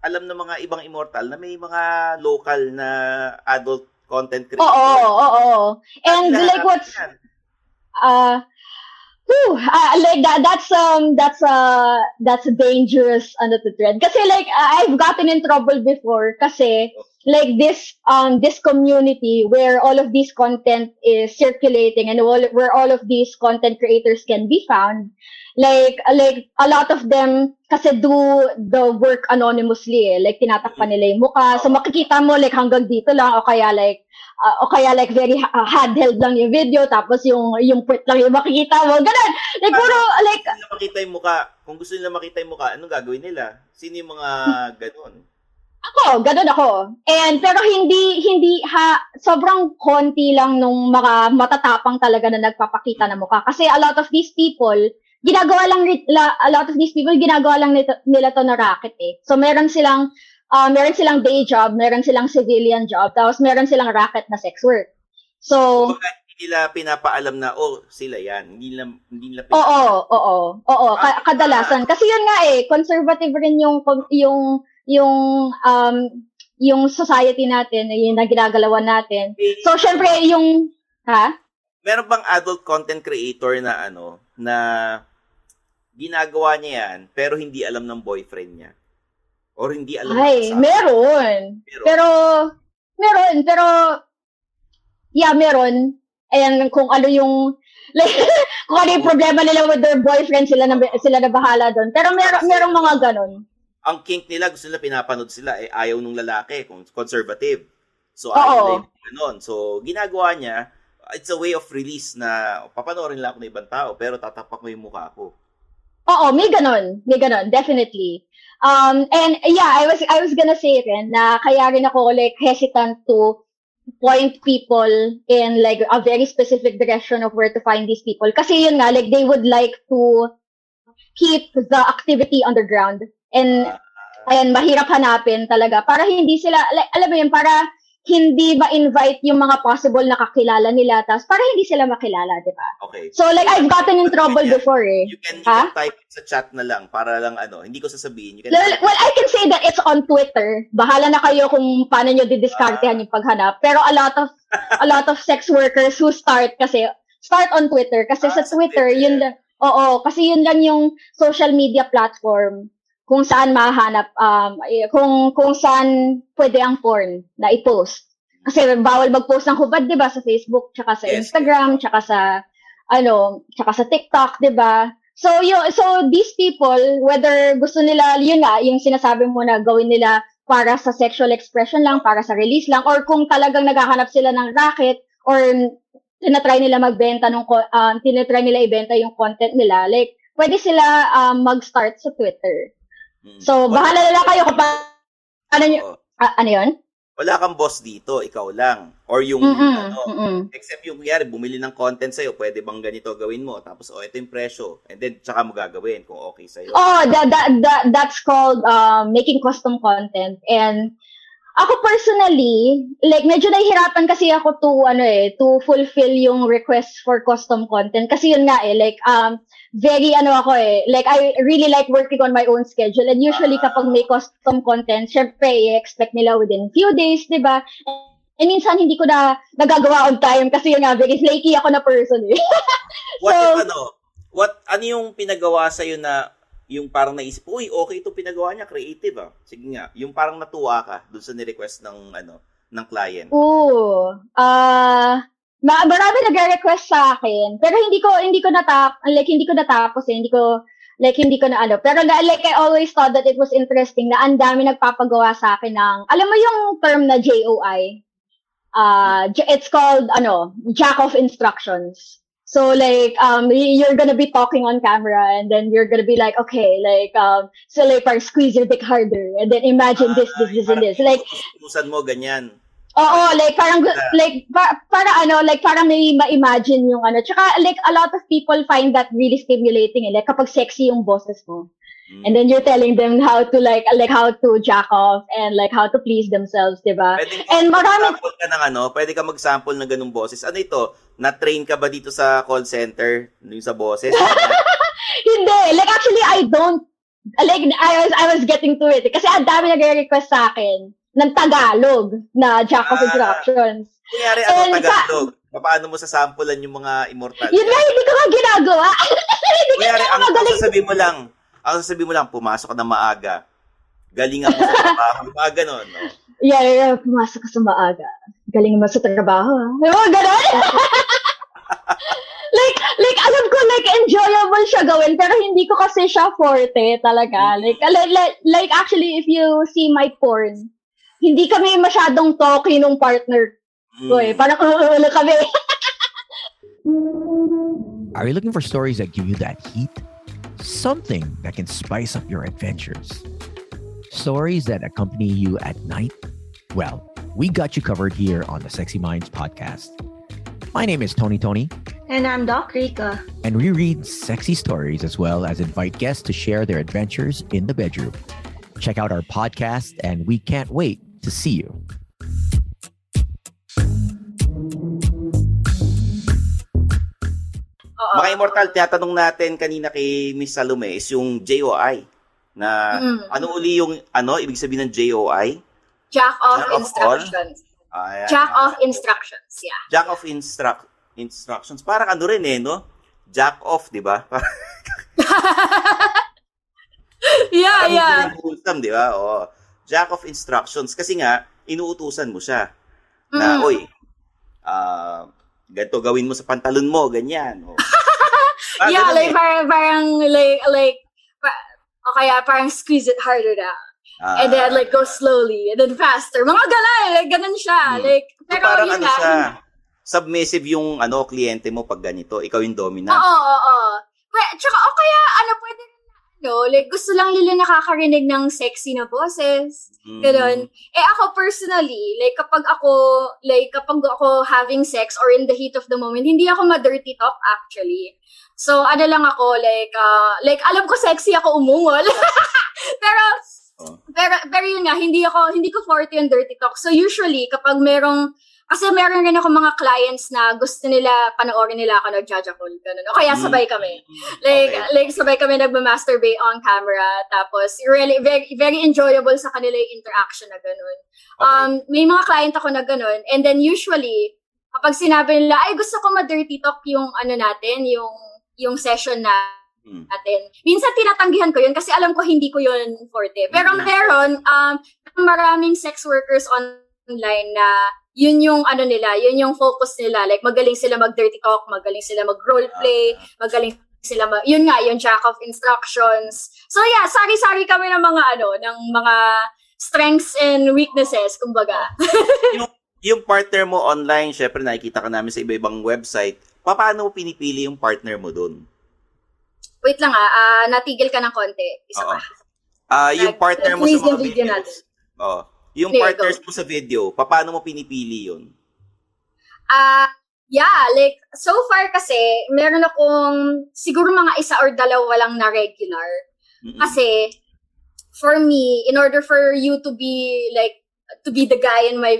alam ng mga ibang immortal na may mga local na adult content creator. Oo, oo, oo. And like what's uh Whew, uh, like that that's um that's uh that's a dangerous ano to trend kasi like uh, I've gotten in trouble before kasi like this um this community where all of this content is circulating and all, where all of these content creators can be found like like a lot of them kasi do the work anonymously eh. like tinatakpan nila yung mukha so makikita mo like hanggang dito lang o kaya like uh, o kaya like very uh, handheld lang yung video tapos yung yung print lang yung makikita mo ganun like puro like makita yung mukha. Kung gusto nila makita yung mukha, anong gagawin nila? Sino yung mga ganun? Ako, ganun ako. And pero hindi hindi ha sobrang konti lang nung mga matatapang talaga na nagpapakita ng mukha kasi a lot of these people ginagawa lang la, a lot of these people ginagawa lang nito, nila to na racket eh. So meron silang uh, meron silang day job, meron silang civilian job, tapos meron silang racket na sex work. So hindi nila pinapaalam na, oh, sila yan. Hindi nila, hindi nila Oo, oo, oo, ka- kadalasan. Kasi yun nga eh, conservative rin yung yung yung um yung society natin, yung na ginagalawan natin. So syempre yung ha? Meron bang adult content creator na ano, na ginagawa niya yan, pero hindi alam ng boyfriend niya? Or hindi alam Ay, meron. Meron. Pero meron, pero yeah, meron. And kung ano yung like, kung ano yung problema nila with their boyfriend, sila na sila na bahala doon. Pero meron merong mga ganun. Ang kink nila, gusto nila pinapanood sila, eh, ayaw nung lalaki, kung conservative. So, ayaw nila yung. So, ginagawa niya, it's a way of release na papanoorin lang ako ng ibang tao, pero tatapak mo yung mukha ko. Oo, may ganun. May ganun, definitely. Um, and yeah, I was I was gonna say rin na kaya rin ako like hesitant to point people in like a very specific direction of where to find these people. Kasi yun nga, like they would like to keep the activity underground. And and mahirap hanapin talaga para hindi sila like, alam mo yun para hindi ma-invite yung mga possible na kakilala nila tas para hindi sila makilala, di ba? Okay. So like I've gotten in trouble before eh. You can, you Ha? can type sa chat na lang para lang ano, hindi ko sasabihin. You can Well, well, I can say that it's on Twitter. Bahala na kayo kung paano nyo didiskartehan yung paghanap. Pero a lot of a lot of sex workers who start kasi start on Twitter kasi Ah, sa sa Twitter, Twitter. yun lang Oo, kasi yun lang yung social media platform kung saan mahanap um eh, kung kung saan pwede ang porn na i-post. Kasi bawal mag-post ng hubad, 'di ba, sa Facebook, tsaka sa Yes, Instagram, tsaka sa ano, tsaka sa TikTok, 'di ba? So, you, so these people, whether gusto nila, yun nga, yung sinasabi mo na gawin nila para sa sexual expression lang, para sa release lang, or kung talagang naghahanap sila ng racket, or tinatry nila magbenta ng, ko- um, tinatry nila ibenta yung content nila, like, pwede sila um, mag-start sa Twitter. Mm. So, Wala- bahala na lang kayo kung pa- paano nyo, ah, ano yun? Wala kang boss dito, ikaw lang. Or yung, Mm-mm, ano, mm-mm. except yung kunyari, bumili ng content sa'yo, pwede bang ganito gawin mo? Tapos, oh, ito yung presyo. And then, tsaka mo gagawin kung okay sa'yo. Oh, that, that, that, that's called um, making custom content. And ako personally, like medyo nahihirapan kasi ako to ano eh, to fulfill yung request for custom content kasi yun nga eh, like um very ano ako eh, like I really like working on my own schedule and usually kapag may custom content, syempre i-expect nila within few days, 'di ba? And minsan hindi ko na nagagawa on time kasi yun nga, very flaky ako na person eh. What so- if ano, what, ano yung pinagawa sa'yo na, yung parang naisip, uy, okay itong pinagawa niya, creative ah. Sige nga, yung parang natuwa ka dun sa ni-request ng, ano, ng client. Oo. Ah, ma- marami nagre-request sa akin, pero hindi ko hindi ko natap like hindi ko natapos eh, hindi ko like hindi ko na ano. Pero like I always thought that it was interesting na ang dami nagpapagawa sa akin ng alam mo yung term na JOI. Uh, j- it's called ano, jack of instructions. So like um you're gonna be talking on camera and then you're gonna be like okay like um so like parang squeeze your dick harder and then imagine this this this and this like Tutusan mo, ganyan. Oo, like parang gu- like pa- para ano, like parang may ma-imagine yung ano. Tsaka like a lot of people find that really stimulating eh. Like kapag sexy yung boses mo. Mm. And then you're telling them how to like like how to jack off and like how to please themselves, 'di ba? Pwede And marami ka ng ano, pwede ka mag-sample ng ganung boses. Ano ito? Na-train ka ba dito sa call center? Yung sa boses? hindi. Like actually I don't like I was I was getting to it kasi ang dami nagre-request sa akin ng Tagalog na jack of Ah. instructions. Kunyari, ano, And sa- Tagalog? Paano mo sasampulan yung mga immortal? Yun nga, hindi ko nga ginagawa. hindi Kunyari, ang, sasabihin mo lang, ang sasabihin mo lang, pumasok ka na maaga. Galing ako sa trabaho. Mga ganon, no? yeah, yeah, pumasok ka sa maaga. Galing naman sa trabaho. ah. Mga ganon. like, like, alam ko, like, enjoyable siya gawin, pero hindi ko kasi siya forte talaga. Like, like, like, actually, if you see my porn, hindi kami masyadong talky nung partner ko eh. Parang, uh, kami. Are you looking for stories that give you that heat? Something that can spice up your adventures? Stories that accompany you at night? Well, we got you covered here on the Sexy Minds podcast. My name is Tony Tony, And I'm Doc Rika. and we read sexy stories as well as invite guests to share their adventures in the bedroom. Check out our podcast, and we can't wait to see you. Oo. Mga immortal, tinatanong natin kanina kay Miss Salome is yung JOI. Na Mm. ano uli yung ano ibig sabihin ng JOI? Jack of Jack of all? instructions. Ayan. Jack of instructions, yeah. Jack of instruct instructions. Parang ano rin eh, no? Jack off, di ba? yeah, Parang yeah. wholesome, di ba? Oo. Jack of instructions. Kasi nga, inuutusan mo siya. Na, Mm. oy, ah, ganito gawin mo sa pantalon mo, ganyan. O, Ah, yeah, ganun like eh. parang, parang, like, like, pa- o kaya parang squeeze it harder na. Ah, and then like go slowly, and then faster. Mga ganon, like ganun siya. Hmm. Like, so pero parang yun ano nga, siya, submissive yung ano kliyente mo pag ganito, ikaw yung dominant. Oo, oo, oo. But, tsaka, o kaya, ano, pwede rin na, ano, like, gusto lang nila nakakarinig ng sexy na boses. Mm. Ganon. Eh, ako personally, like, kapag ako, like, kapag ako having sex or in the heat of the moment, hindi ako ma-dirty talk, actually. So, ano lang ako, like, uh, like, alam ko sexy ako umungol. pero, Oh. pero, pero yun nga, hindi ako, hindi ko forte yung dirty talk. So, usually, kapag merong, kasi meron rin ako mga clients na gusto nila, panoorin nila ako nag-jajakol, ganun. O kaya sabay kami. Like, Okay. like sabay kami nagma-masturbate on camera. Tapos, really, very, very enjoyable sa kanila yung interaction na ganun. Um, may mga client ako na ganun. And then, usually, kapag sinabi nila, ay, gusto ko ma-dirty talk yung ano natin, yung, yung session na Hmm. natin. Minsan tinatanggihan ko yun kasi alam ko hindi ko yun forte. Pero meron, um, maraming sex workers online na yun yung ano nila, yun yung focus nila. Like, magaling sila mag-dirty talk, magaling sila mag-roleplay, magaling sila mag- yun nga, yung jack of instructions. So yeah, sari-sari kami ng mga ano, ng mga strengths and weaknesses, kumbaga. yung, yung partner mo online, syempre nakikita ka namin sa iba-ibang website. Paano mo pinipili yung partner mo doon? Wait lang ah, ah, natigil ka ng konti. Isa Oo. pa. Ah, yung Nag- partner mo sa mga video videos. natin. Oo. Yung There, partners go. mo sa video, paano mo pinipili yun? Ah, yeah, like, so far kasi, meron akong, siguro mga isa or dalawa lang na regular. Mm-mm. Kasi, for me, in order for you to be, like, to be the guy in my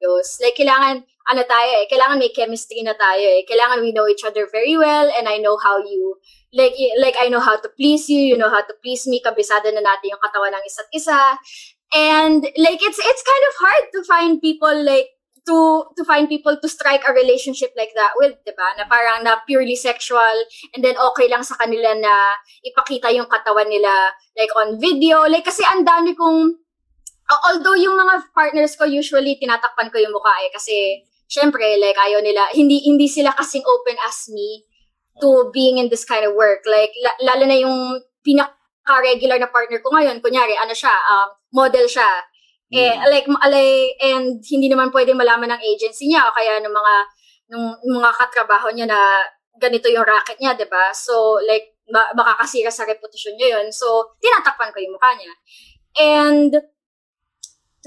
videos, like, kailangan, ano tayo eh, kailangan may chemistry na tayo eh. Kailangan we know each other very well and I know how you, like, like I know how to please you, you know how to please me, kabisado na natin yung katawan ng isa't isa. And, like, it's, it's kind of hard to find people, like, to to find people to strike a relationship like that with, 'di ba? Na parang na purely sexual and then okay lang sa kanila na ipakita yung katawan nila like on video. Like kasi ang dami kong although yung mga partners ko usually tinatakpan ko yung mukha eh kasi syempre like ayaw nila hindi hindi sila kasing open as me to being in this kind of work. Like la- lalo na yung pinaka-regular na partner ko ngayon, kunyari ano siya, um, model siya. Eh, like, alay, and hindi naman pwede malaman ng agency niya o kaya ng mga, ng, mga katrabaho niya na ganito yung racket niya, di ba? So, like, ma- makakasira sa reputasyon niya yun. So, tinatakpan ko yung mukha niya. And,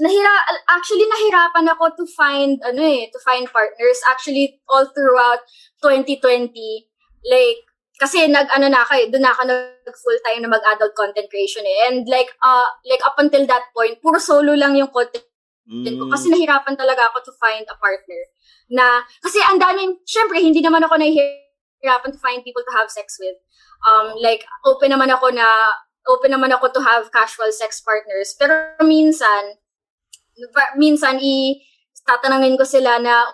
nahira, actually, nahirapan ako to find, ano eh, to find partners. Actually, all throughout 2020, like, kasi nag ano na ako, eh, doon na ako nag full time na mag-adult content creation eh. And like uh like up until that point, puro solo lang yung content ko kasi nahirapan talaga ako to find a partner na kasi ang daming syempre hindi naman ako nahihirapan to find people to have sex with. Um like open naman ako na open naman ako to have casual sex partners. Pero minsan minsan i tatanungin ko sila na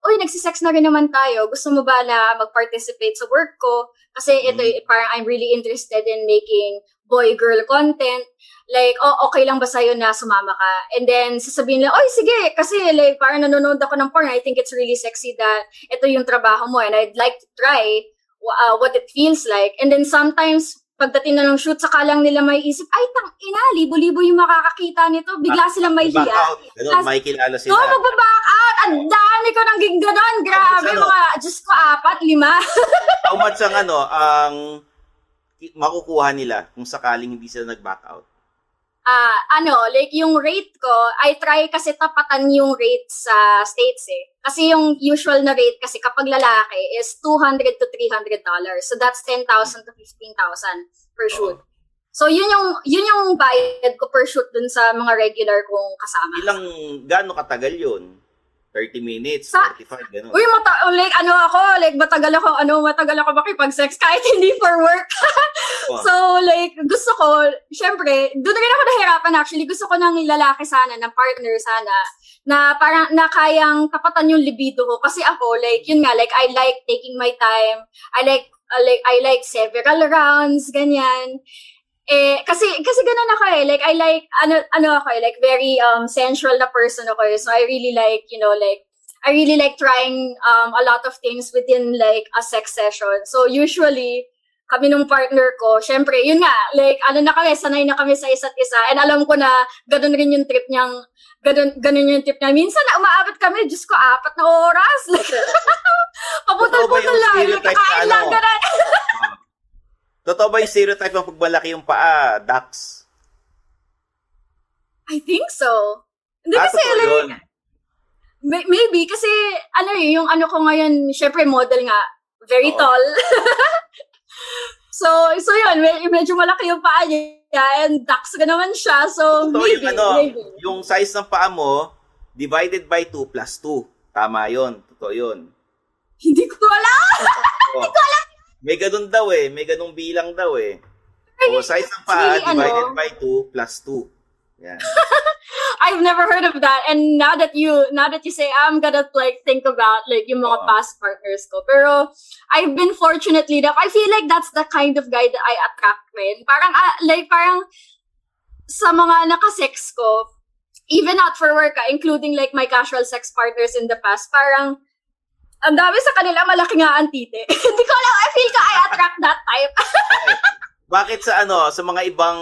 Uy, nagsisex na rin naman tayo. Gusto mo ba na mag-participate sa work ko? Kasi ito, parang I'm really interested in making boy-girl content, like, oh, okay lang ba sa'yo na sumama ka? And then, sasabihin nila, oy, sige, kasi like, parang nanonood ako ng porn, I think it's really sexy that ito yung trabaho mo and I'd like to try uh, what it feels like. And then sometimes, pagdating na ng shoot, saka lang nila may isip, ay, tang ina, libo-libo yung makakakita nito. Bigla silang may Back hiya. out. Ganun, may kilala sila. Oo, magbaback out. Ang dami ko nang gig ganon. Grabe, ano? mga, Diyos ko, apat, lima. How much ang ano, ang makukuha nila kung sakaling hindi sila nag-back out? Ah, ano, like yung rate ko, I try kasi tapatan yung rate sa States eh. Kasi yung usual na rate kasi kapag lalaki is 200 to 300 dollars. So that's 10,000 to 15,000 per shoot. So yun yung yun yung bayad ko per shoot dun sa mga regular kong kasama. Ilang, gaano katagal yun? 30 minutes, Sa- 45, gano'n. Uy, mata like ano ako, like matagal ako, ano, matagal ako makipag-sex kahit hindi for work. Oh. so, like, gusto ko, syempre, doon rin ako nahirapan actually. Gusto ko ng lalaki sana, ng partner sana, na parang na kayang tapatan yung libido ko. Kasi ako, like, yun nga, like, I like taking my time. I like, I like, I like several rounds, ganyan. Eh, kasi, kasi ganun ako eh. Like, I like, ano, ano ako eh, like, very um, sensual na person ako eh. So, I really like, you know, like, I really like trying um, a lot of things within like a sex session. So usually, kami nung partner ko, syempre, yun nga, like, ano na kami, sanay na kami sa isa't isa. And alam ko na, ganun rin yung trip niyang, ganun, ganun yung trip niya. Minsan, na umaabot kami, Diyos ko, apat na oras. Like, Paputol-putol lang. Like, stereotype na kain lang, ano? ganun. Totoo ba yung stereotype ng pagmalaki yung paa, ducks? I think so. Hindi Ah, kasi, like, yun. may- maybe, kasi, ano eh, yung ano ko ngayon, syempre, model nga, very Oo. tall. so, so yun, med- medyo malaki yung paa niya, and ducks ka naman siya, so Totoo maybe, yung ano, maybe. yung size ng paa mo, divided by 2 plus 2. Tama yun. Totoo yun. Hindi ko alam! Oh. May ganun daw eh. May ganung bilang daw eh. O, size ng paa, really, ano? divided by 2 plus 2. Yan. I've never heard of that, and now that you, now that you say, I'm gonna like think about like yung mga Oo. past partners ko. Pero I've been fortunately enough. I feel like that's the kind of guy that I attract rin. Parang ah, like parang sa mga nakasex ko, even not for work, ah, including like my casual sex partners in the past, parang ang dami sa kanila malaki nga ang tite. Hindi ko alam, feel ka I attract that type. Bakit sa ano, sa mga ibang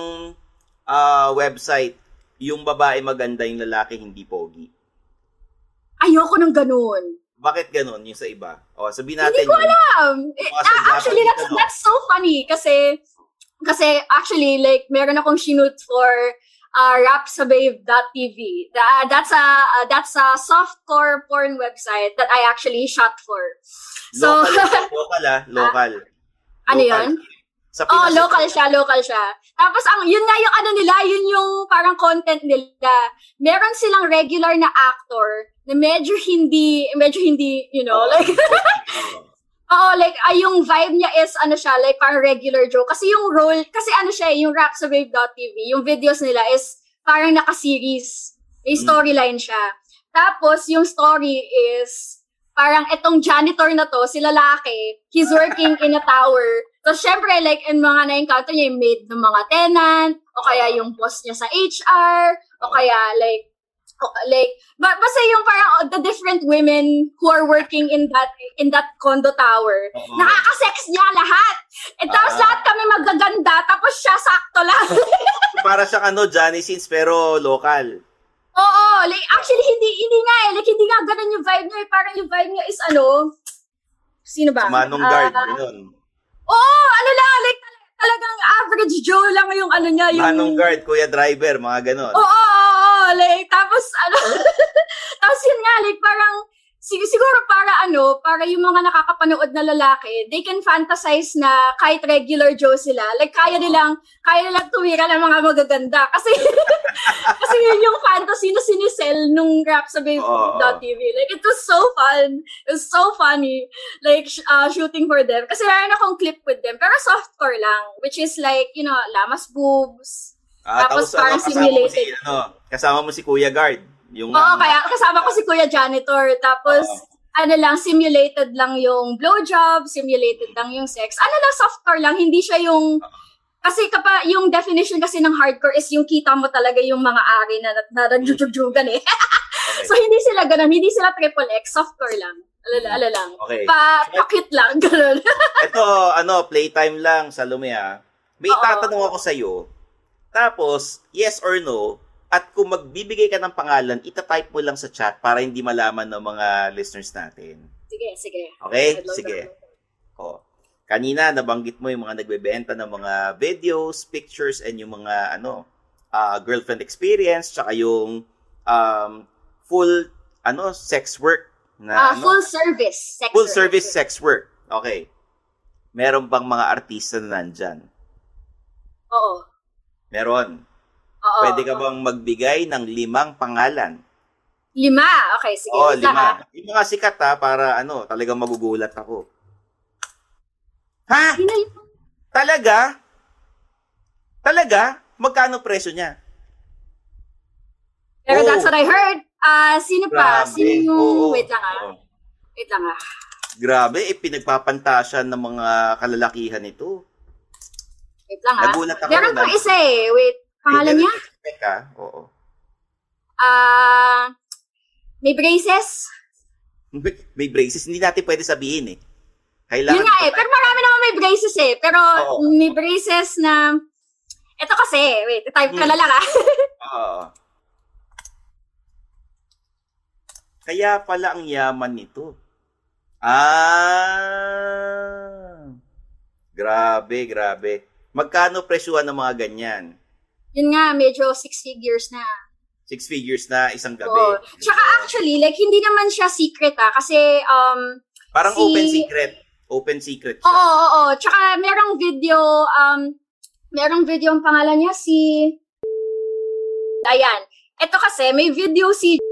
ah, website, yung babae maganda, yung lalaki hindi pogi? Ayoko ng ganun. Bakit ganun yung sa iba? O, sabihin Hindi natin ko yung- alam. Eh, Mga sa ah, actually, that's ano? that's so funny kasi kasi actually like meron akong shoot for uh, rapsababe.tv. That, that's a uh, that's a softcore porn website that I actually shot for. So Local, local ah, local. ano Local. 'yun? Sa Oh, local siya, local siya. Tapos ang yun nga yung ano nila, yun yung parang content nila. Meron silang regular na actor na medyo hindi medyo hindi, you know, like Oo, like, ay, yung vibe niya is, ano siya, like, parang regular joke. Kasi yung role, kasi ano siya, eh, yung rapsababe.tv, yung videos nila is parang naka-series. May storyline siya. Tapos, yung story is, parang itong janitor na to, si lalaki, he's working in a tower. So, syempre, like, in mga na-encounter niya, yung maid ng mga tenant, o kaya yung boss niya sa HR, o kaya, like, like ba basta yung parang oh, the different women who are working in that in that condo tower nakaka-sex niya lahat and tapos Ah. lahat kami magaganda tapos siya sakto lang para siyang ano, Johnny Sins, pero local. oo like actually hindi hindi nga eh like hindi nga ganun yung vibe niya eh. parang yung vibe niya is ano sino ba Manong guard, Ah, ganun. oo ano lang like tal- talagang average Joe lang yung ano niya yung Manong guard, kuya driver, mga ganun. Oo, like, tapos, ano, tapos yun nga, like, parang, sig- siguro para ano, para yung mga nakakapanood na lalaki, they can fantasize na kahit regular Joe sila, like, kaya nilang, kaya nilang tuwira ng mga magaganda. Kasi, kasi yun yung fantasy na sinisell nung rap sa Babe.tv. Like, it was so fun. It was so funny. Like, sh- uh, shooting for them. Kasi meron akong clip with them, pero softcore lang, which is like, you know, lamas boobs, Ah, tapos tapos, ano, parang kasama mo si, simulated. ano, kasama mo si Kuya Guard. Yung, Oo, ano, kaya kasama ko si Kuya Janitor. Tapos, ano lang, simulated lang yung blowjob, simulated lang yung sex. Ano lang, softcore lang, hindi siya yung... Kasi kapag yung definition kasi ng hardcore is yung kita mo talaga yung mga ari na, na nagjujujugan eh. so hindi sila ganun, hindi sila triple X, softcore lang. Alala, ala lang. Okay. Pa, pakit lang, ganun. Ito, ano, playtime lang, Salome ah. May Oo. tatanong ako sa'yo. Tapos, yes or no, at kung magbibigay ka ng pangalan, itatype mo lang sa chat para hindi malaman ng mga listeners natin. sige, sige. Okay? Sige. that. O. Kanina, nabanggit mo yung mga nagbebenta ng mga videos, pictures, and yung mga, ano, ah, girlfriend experience, tsaka yung um, full, ano, sex work. Na, Ah, ano? full service sex Full work. service sex work. Okay. Meron bang mga artista na nandyan? Oo. Meron. Oo. Pwede ka bang magbigay ng limang pangalan? Lima. Okay, sige. Oo, lima. Yung mga sikat ha, para ano, talagang magugulat ako. Ha? Talaga? Talaga? Magkano presyo niya? Pero Oh. that's what I heard. Ah, sino pa? Grabe. Sino yung... Oo. Wait lang ah. Oo. Wait lang ah. Grabe, eh, ng mga kalalakihan ito. Wait lang ah. Nagulat ako Meron pang isa eh. Wait. Pangalan niya? Teka, oo. Ah... may braces? May, braces, hindi natin pwede sabihin eh. Kailangan Yun nga eh. Pero marami naman may braces eh. Pero Oo. may braces na... Ito kasi, wait, type ka Hmm. na lang ah. Oo. Kaya pala ang yaman nito. Ah. Grabe, grabe. Magkano presyuhan ng mga ganyan? Yun nga, medyo six figures na. Six figures na isang gabi. Oo. Tsaka actually, like, hindi naman siya secret ah. Kasi, um, Parang si- open secret. Open secret. Oo, oo, oo. Tsaka merong video, um, merong video ang pangalan niya si... Ayan. Ito kasi, may video si...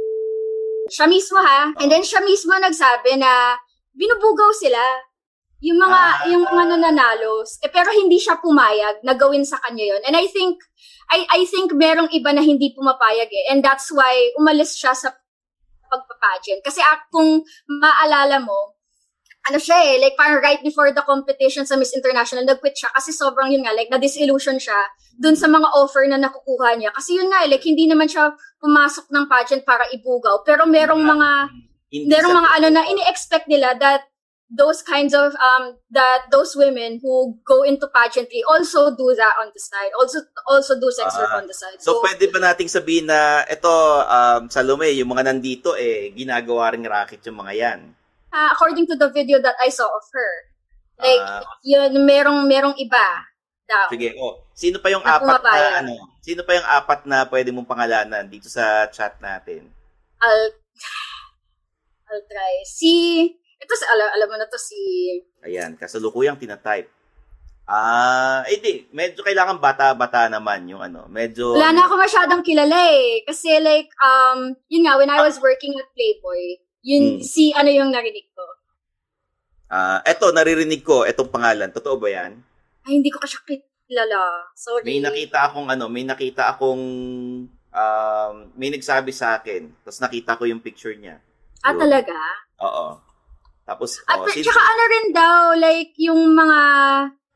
Siya mismo ha. And then siya mismo nagsabi na binubugaw sila. Yung mga, yung mga nananalo. Eh, pero hindi siya pumayag na gawin sa kanya yon. And I think, I, I think merong iba na hindi pumapayag eh. And that's why umalis siya sa pagpapageant. Kasi ah, kung maalala mo, ano siya eh, like parang right before the competition sa Miss International, nag-quit siya kasi sobrang yun nga, like na-disillusion siya dun sa mga offer na nakukuha niya. Kasi yun nga, eh, like hindi naman siya pumasok ng pageant para ibugaw. Pero merong mga, Hindi merong mga ano na ini-expect nila that those kinds of, um, that those women who go into pageantry also do that on the side. Also, also do sex work Ah. on the side. So, pwede ba nating sabihin na ito, um, Salome, yung mga nandito, eh, ginagawa ring racket yung mga yan. Ah, according to the video that I saw of her, like, Ah. yun, merong, merong iba daw. Sige, oh. Sino pa yung Na apat na ano? Sino pa yung apat na pwede mong pangalanan dito sa chat natin? I'll, I'll try. Si, ito si, alam, alam mo na to, si, Ayan, kasalukuyang tinatype. Ah, eh di, medyo kailangan bata-bata naman yung ano, medyo wala na ako masyadong kilala eh. Kasi like, um, yun nga, when I was working at Playboy, yun, Hmm. si ano yung narinig ko. Ah, eto naririnig ko etong pangalan. Totoo ba 'yan? Ay, hindi ko kasi kilala. Sorry. May nakita akong ano, may nakita akong um, may nagsabi sa akin. Tapos nakita ko yung picture niya. Ah, talaga? Oo. Tapos At oh, tsaka ano rin daw, like, yung mga,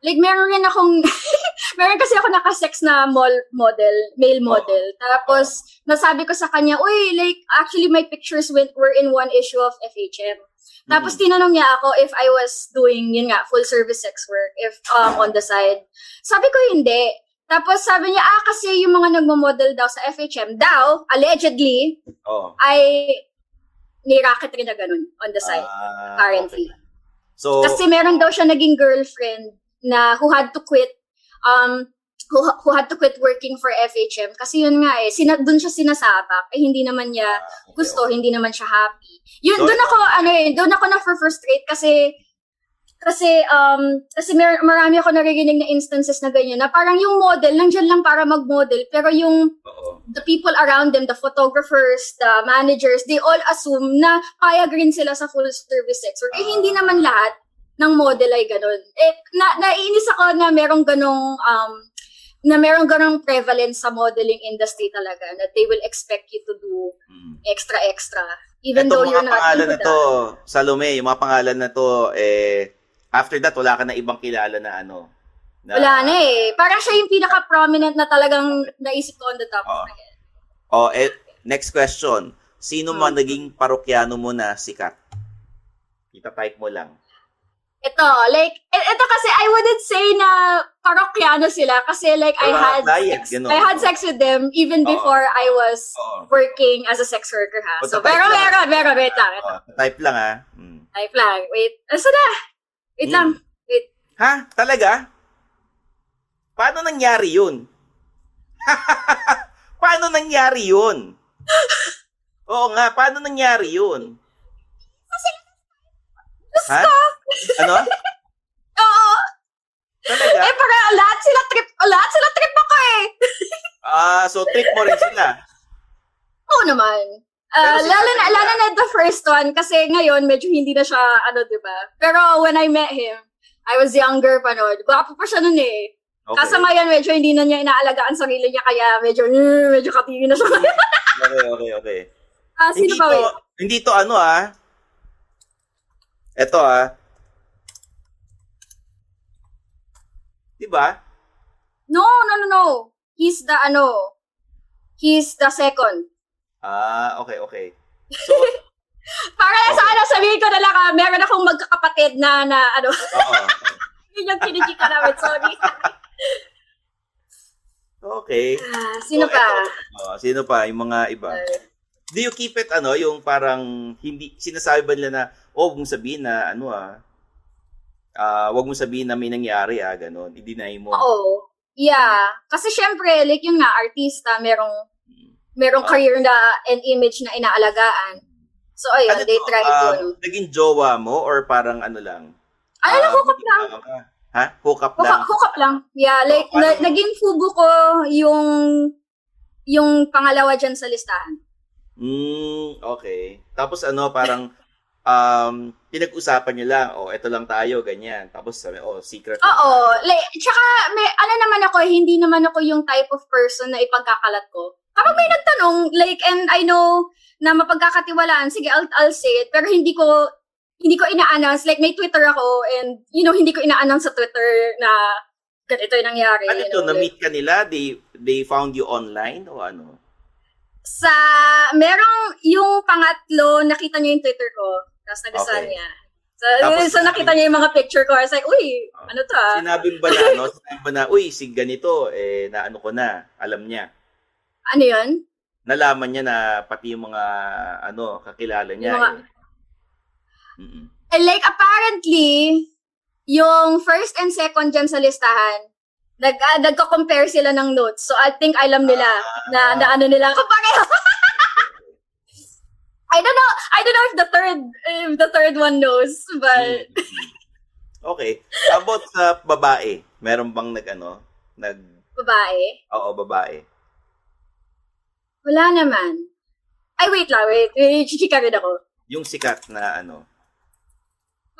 like, meron rin akong, meron kasi ako nakasex na mall model, male model. Tapos, nasabi ko sa kanya, uy, like, actually, my pictures went, were in one issue of FHM. Tapos, tinanong niya ako if I was doing, yun nga, full service sex work, if, um, on the side. Sabi ko, hindi. Tapos, sabi niya, ah, kasi yung mga nagmo-model daw sa FHM, daw, allegedly, Oo. ay may racket rin na ganun on the side, Ah, currently. So, Kasi meron daw siya naging girlfriend na who had to quit um who, who had to quit working for FHM kasi yun nga eh sina, dun siya sinasapak eh hindi naman niya gusto hindi naman siya happy. Yun So, doon ako ano eh doon ako na frustrate kasi kasi um kasi mer- marami ako naririnig na instances na ganyan na parang yung model nandiyan lang para mag-model pero yung the people around them the photographers the managers they all assume na payag rin sila sa full service sex work. Eh hindi naman lahat ng model ay ganun. Eh na naiinis ako na merong ganong um na merong ganong prevalence sa modeling industry talaga na they will expect you to do extra extra even Ito, though you're not pangalan na that. to, Salome, yung mga pangalan na to, eh, after that, wala ka na ibang kilala na ano, Na, Wala na eh. Parang siya yung pinaka-prominent na talagang naisip ko on the top of my head. Oh, eh, next question. Sino Hmm. man naging parokyano mo na sikat? Kita-type mo lang. Ito, like, e- ito kasi I wouldn't say na parokyano sila kasi like I Pero had client, sex, ganun. I had sex with them even Oo. before I was Oo. working as a sex worker ha. So, pero meron, meron, wait lang. Ito, Oh, type lang ha. Hmm. type lang. Wait, asa na? Wait lang. Wait. Ha? Talaga? Paano nangyari yun? paano nangyari yun? Oo nga, paano nangyari yun? Ha? Ano? Oo. Talaga? Eh, para lahat sila trip, lahat sila trip ako eh. Ah, so trip mo rin sila. Oo naman. Si- lalo na, lalo na the first one kasi ngayon medyo hindi na siya ano, 'di ba? Pero when I met him, I was younger pa noon. Gwapo pa siya noon eh. Okay. Kaso ngayon medyo hindi na niya inaalagaan sarili niya kaya medyo mm, medyo katiri na siya. Okay, okay, okay. Ah, sino hindi pa to, wait? hindi to ano ah. Ito ah. Di ba? No, no, no, no. He's the ano. He's the second. Ah, okay, okay. So, Para sa ano, sabihin ko na lang, ah, meron akong magkakapatid na, na ano, oo. yun yung kinijika namin, sorry. Okay. Ah, sino So, pa? eto, oh, sino pa? Yung mga iba. Do you keep it, ano, yung parang, hindi, sinasabi ba nila na, oh, huwag mong sabihin na, ano ah, ah, wag mo sabihin na may nangyari ah, ganun. I-deny mo. Oo. Yeah. Kasi syempre, like yung nga, artista, merong, merong Ah. career na and image na inaalagaan. So, ayun, Ano they to, try um, to, naging jowa mo or parang ano lang? lang, Ah, hook up lang. Ha? Hook up lang? hook up lang. Yeah, like, Oh, na- naging fubo ko yung, yung pangalawa dyan sa listahan. Mm, okay. Tapos ano, parang um, pinag-usapan nyo lang, oh, eto lang tayo, ganyan. Tapos sabi, oh, secret. Oo. Like, tsaka, may, ano naman ako, hindi naman ako yung type of person na ipagkakalat ko. Parang may nagtanong, like, and I know na mapagkakatiwalaan, sige, I'll, I'll say it, pero hindi ko, hindi ko ina-announce, like, may Twitter ako, and, you know, hindi ko ina-announce sa Twitter na ganito yung nangyari. Ano you to, know, like, na-meet ka nila? They, they found you online o ano? sa, merong, yung pangatlo, nakita niya yung Twitter ko, tapos nagasaan Okay. niya. So, Tapos- so, nakita niya yung mga picture ko. I was like, uy, ano to ah? Sinabi ba na, ano, sinabi mo na, uy, si ganito, eh, na ano ko na, alam niya. Ano yun? Nalaman niya na pati yung mga, ano, kakilala niya. Yung mga- eh. Mm-mm. And like, apparently, yung first and second dyan sa listahan, nag, uh, nagko-compare sila ng notes. So, I think alam nila na, na ano nila kapareho. I don't know. I don't know if the third if the third one knows, but Okay. About sa babae? Meron bang nag, ano, nag, babae. oo, babae. Wala naman. Ay, wait lang. Wait. wait chichika rin ako. Yung sikat na, ano,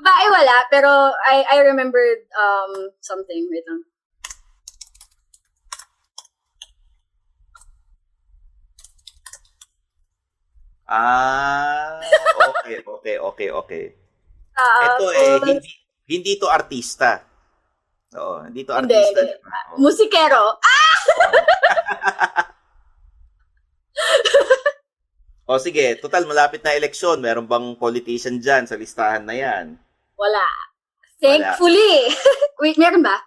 Babae wala, pero I I remembered um something. Wait lang. Ah, okay, okay, okay, okay. Ah, Ito eh, so- hindi, hindi to artista. Oo, hindi to Hindi, artista. hindi. Musikero. Ah! O sige, total malapit na eleksyon. Meron bang politician dyan sa listahan na yan? Wala. Thankfully. Wait, meron ba?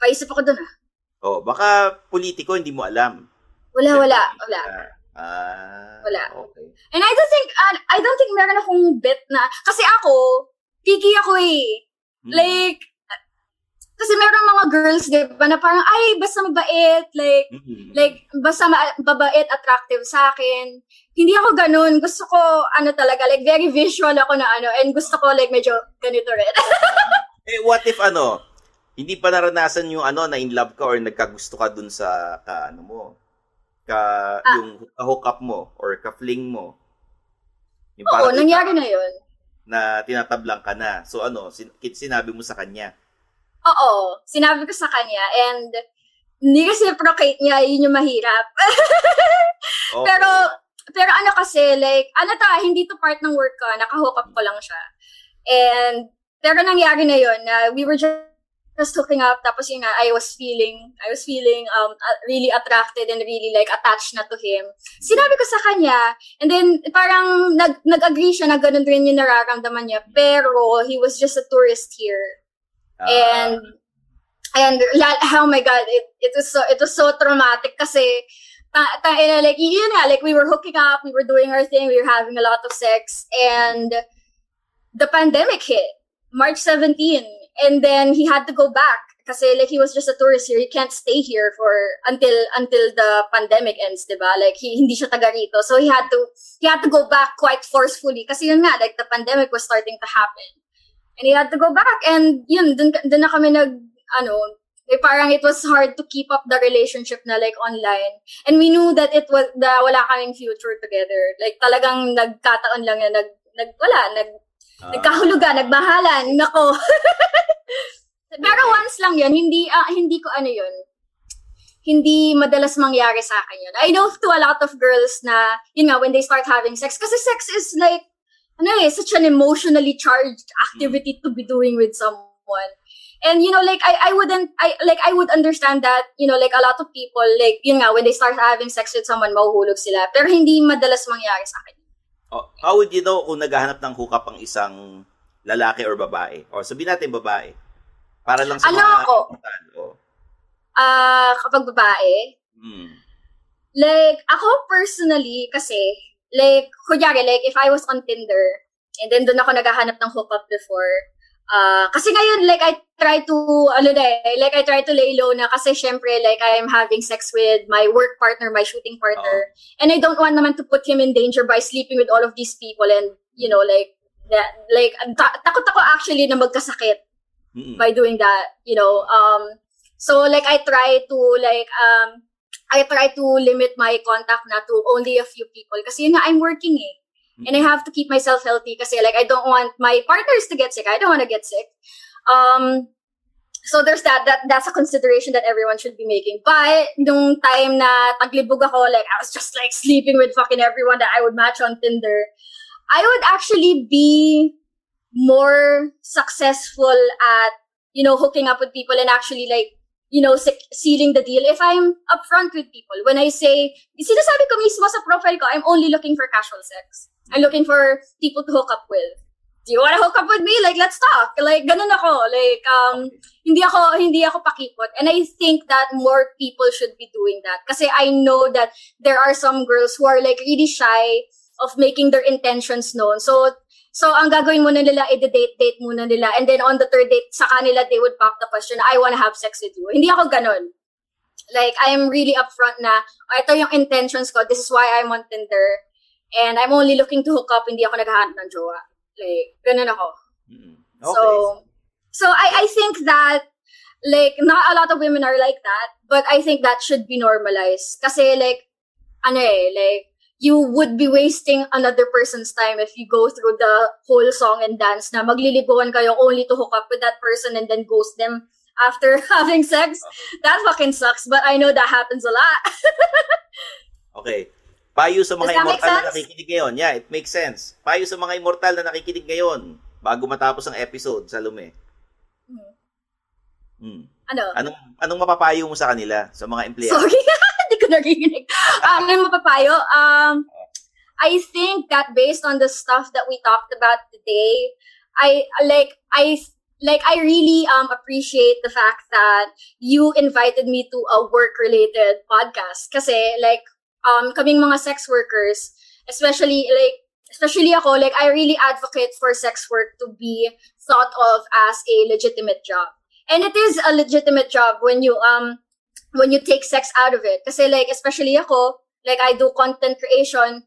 Paisip ako dun ah. O, baka politiko hindi mo alam. Wala, wala, wala. Ah, Wala. okay. And I don't think, uh, I don't think meron akong bet na, kasi ako, picky ako eh. Hmm. Like, kasi meron mga girls, di ba, na parang, ay, basta mabait, like, Hmm. like, basta ma- mabait, attractive sa akin. Hindi ako ganun. Gusto ko, ano talaga, like, very visual ako na ano, and gusto ko, like, medyo ganito rin. Eh, what if ano, hindi pa naranasan yung ano, na in love ka or nagkagusto ka dun sa, ka, ano mo, ka, Ah. yung hook up mo or ka-fling mo. Yung Oo, nangyari na yun. na tinatablang ka na. So ano, sin- sinabi mo sa kanya. Oo, sinabi ko sa kanya, and hindi reciprocate niya, yun yung mahirap. Okay. Pero, pero ano kasi, like, ano ta, hindi to part ng work ko, nakahook up ko lang siya. And, pero nangyari na yun, na we were just just hooking up tapos yun nga I was feeling I was feeling um uh, really attracted and really like attached na to him. Sinabi ko sa kanya and then parang nag nag-agree siya na ganun rin yung nararamdaman niya pero he was just a tourist here. Uh, and and oh my god it it was so it was so traumatic kasi ta, ta, like yun nga like we were hooking up we were doing our thing we were having a lot of sex and the pandemic hit March 17 and then he had to go back because like he was just a tourist here. He can't stay here for until until the pandemic ends, 'di ba? Like he hindi siya taga rito. So he had to he had to go back quite forcefully kasi yun nga like the pandemic was starting to happen. And he had to go back and yun dun, dun na kami nag ano eh, parang it was hard to keep up the relationship na like online. And we knew that it was da wala kaming future together. Like talagang nagkataon lang na nag nag wala nag uh, nagkahulugan, nagbahalan. Nako. Pero once lang yun, hindi, uh, hindi ko ano yun, hindi madalas mangyari sa akin yun. I know to a lot of girls na, yun nga, when they start having sex, kasi sex is like, ano eh, such an emotionally charged activity to be doing with someone. And you know, like I, I wouldn't, I like I would understand that, you know, like a lot of people, like yun nga, when they start having sex with someone, mahuhulog sila. Pero hindi madalas mangyari sa akin. Oh, how would you know kung naghahanap ng hookup ang isang lalaki or babae? O sabihin natin babae. Para lang sa ano mga... ako? Ah, uh, kapag babae, hmm. like, ako personally, kasi, like, kunyari, like, if I was on Tinder, and then doon ako naghahanap ng hookup before, uh, kasi ngayon, like, I try to, ano na eh, like, I try to lay low na kasi syempre, like, I'm having sex with my work partner, my shooting partner, oh. and I don't want naman to put him in danger by sleeping with all of these people and, you know, like, that, like, ta- takot ako actually na magkasakit mm by doing that, you know. Um, so like I try to like um, I try to limit my contact na to only a few people kasi yun nga I'm working eh. And I have to keep myself healthy kasi like I don't want my partners to get sick. I don't want to get sick. Um, so there's that, that that's a consideration that everyone should be making. But nung time na taglibog ako, like I was just like sleeping with fucking everyone that I would match on Tinder. I would actually be more successful at you know hooking up with people and actually like you know sealing the deal. If I'm upfront with people when I say sinasabi ko mismo sa profile ko I'm only looking for casual sex. I'm looking for people to hook up with. Do you want to hook up with me? Like let's talk. Like ganun ako. Like um hindi ako hindi ako pakipot. And I think that more people should be doing that. Kasi I know that there are some girls who are like really shy of making their intentions known. So So, ang gagawin muna nila, i-date-date muna nila. And then on the third date, sa kanila, they would pop the question, I wanna have sex with you. Hindi ako ganun. Like, I am really upfront na, oh, ito yung intentions ko. This is why I'm on Tinder. And I'm only looking to hook up. Hindi ako naghahanap ng jowa. Like, ganun ako. Okay. So, so I, I think that, like, not a lot of women are like that. But I think that should be normalized. Kasi, like, ano eh, like, you would be wasting another person's time if you go through the whole song and dance na magliliguan kayo only to hook up with that person and then ghost them after having sex. That fucking sucks, but I know that happens a lot. okay. Payo sa mga immortal na nakikinig ngayon. Yeah, it makes sense. Payo sa mga immortal na nakikinig ngayon bago matapos ang episode sa Lume. Hmm. hmm. Ano? Anong, anong mapapayo mo sa kanila, sa mga empleyado? Sorry. Narinig. Um, ano mapapayo? Um, I think that based on the stuff that we talked about today, I like I like I really um appreciate the fact that you invited me to a work related podcast kasi like um kaming mga sex workers especially like especially ako like I really advocate for sex work to be thought of as a legitimate job and it is a legitimate job when you um when you take sex out of it. Kasi like, especially ako, like I do content creation,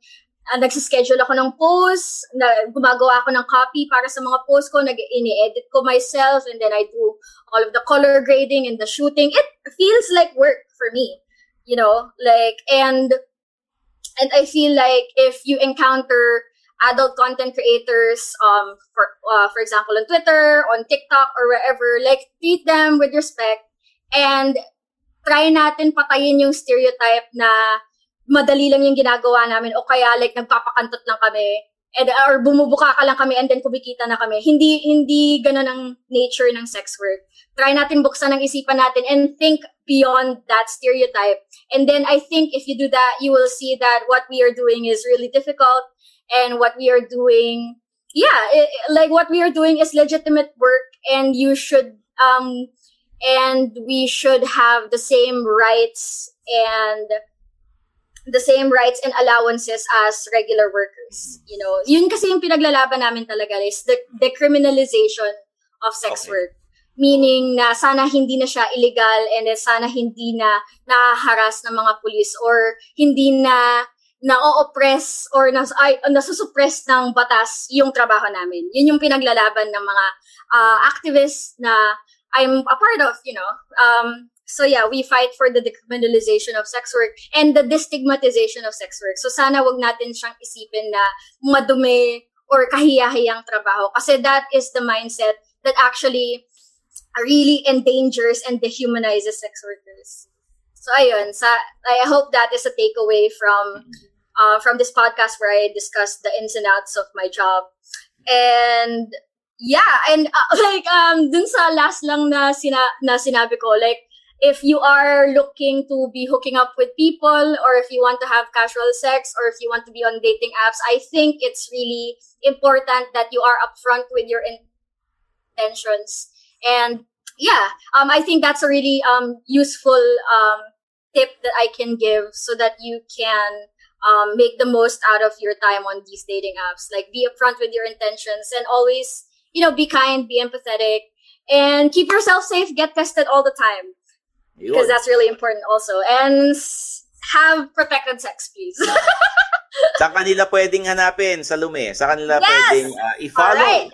uh, nagsischedule ako ng posts, na, gumagawa ako ng copy para sa mga posts ko, nag ini-edit ko myself, and then I do all of the color grading and the shooting. It feels like work for me, you know, like, and, and I feel like if you encounter adult content creators, um, for, uh, for example, on Twitter, on TikTok, or wherever, like, treat them with respect, and try natin patayin yung stereotype na madali lang yung ginagawa namin o kaya like nagpapakantot lang kami and or bumubuka ka lang kami and then kumikita na kami. Hindi hindi ganun ang nature ng sex work. Try natin buksan ang isipan natin and think beyond that stereotype. And then I think if you do that, you will see that what we are doing is really difficult and what we are doing yeah, it, like what we are doing is legitimate work and you should um and we should have the same rights and the same rights and allowances as regular workers. You know, yun kasi yung pinaglalaban namin talaga is the decriminalization of sex Okay. work. Meaning na sana hindi na siya illegal and then sana hindi na nahaharas ng mga pulis or hindi na na-oppress or nas ay, nasusuppress ng batas yung trabaho namin. Yun yung pinaglalaban ng mga uh, activists na I'm a part of, you know. Um, so yeah, we fight for the decriminalization of sex work and the destigmatization of sex work. So sana wag natin siyang isipin na madumi or kahiya-hiyang trabaho kasi that is the mindset that actually really endangers and dehumanizes sex workers. So ayun, sa I hope that is a takeaway from uh, from this podcast where I discussed the ins and outs of my job. And yeah, and uh, like um dun sa last lang na sina na sinabi ko, like if you are looking to be hooking up with people or if you want to have casual sex or if you want to be on dating apps, I think it's really important that you are upfront with your intentions. And yeah, um I think that's a really um useful um tip that I can give so that you can um, make the most out of your time on these dating apps. Like be upfront with your intentions and always, you know, be kind, be empathetic, and keep yourself safe. Get tested all the time because that's really important also. And have protected sex, please. Sa kanila pwedeng hanapin sa Lume. Sa kanila Yes! pwedeng uh, i-follow. Alright.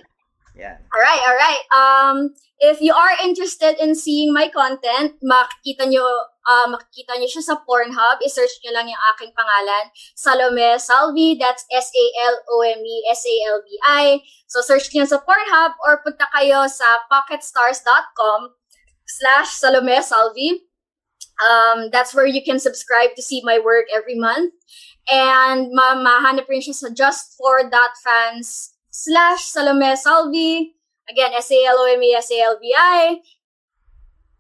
Yan. All right, all right. Um, if you are interested in seeing my content, makikita nyo, uh, makikita nyo siya sa Pornhub. I-search nyo lang yung aking pangalan, Salome Salvi. That's S-A-L-O-M-E S-A-L-V-I. So, search nyo sa Pornhub or punta kayo sa pocketstars.com slash Salome Salvi. Um, that's where you can subscribe to see my work every month. And ma mahanap rin siya sa justfor.fans slash Salome Salvi. Again, S-A-L-O-M-E, S-A-L-V-I.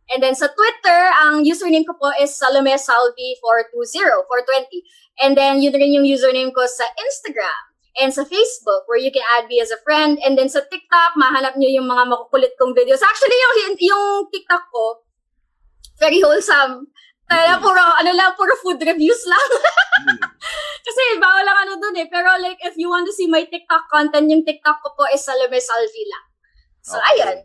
And then sa Twitter, ang username ko po is Salome Salvi 420, 420. And then yun rin yung username ko sa Instagram and sa Facebook where you can add me as a friend. And then sa TikTok, mahanap nyo yung mga makukulit kong videos. Actually, yung, yung TikTok ko, very wholesome. Kaya puro, ano lang, puro food reviews lang. Kasi bawal lang ano dun eh. Pero like, if you want to see my TikTok content, yung TikTok ko po is Salome Salvi lang. So, Okay. ayun.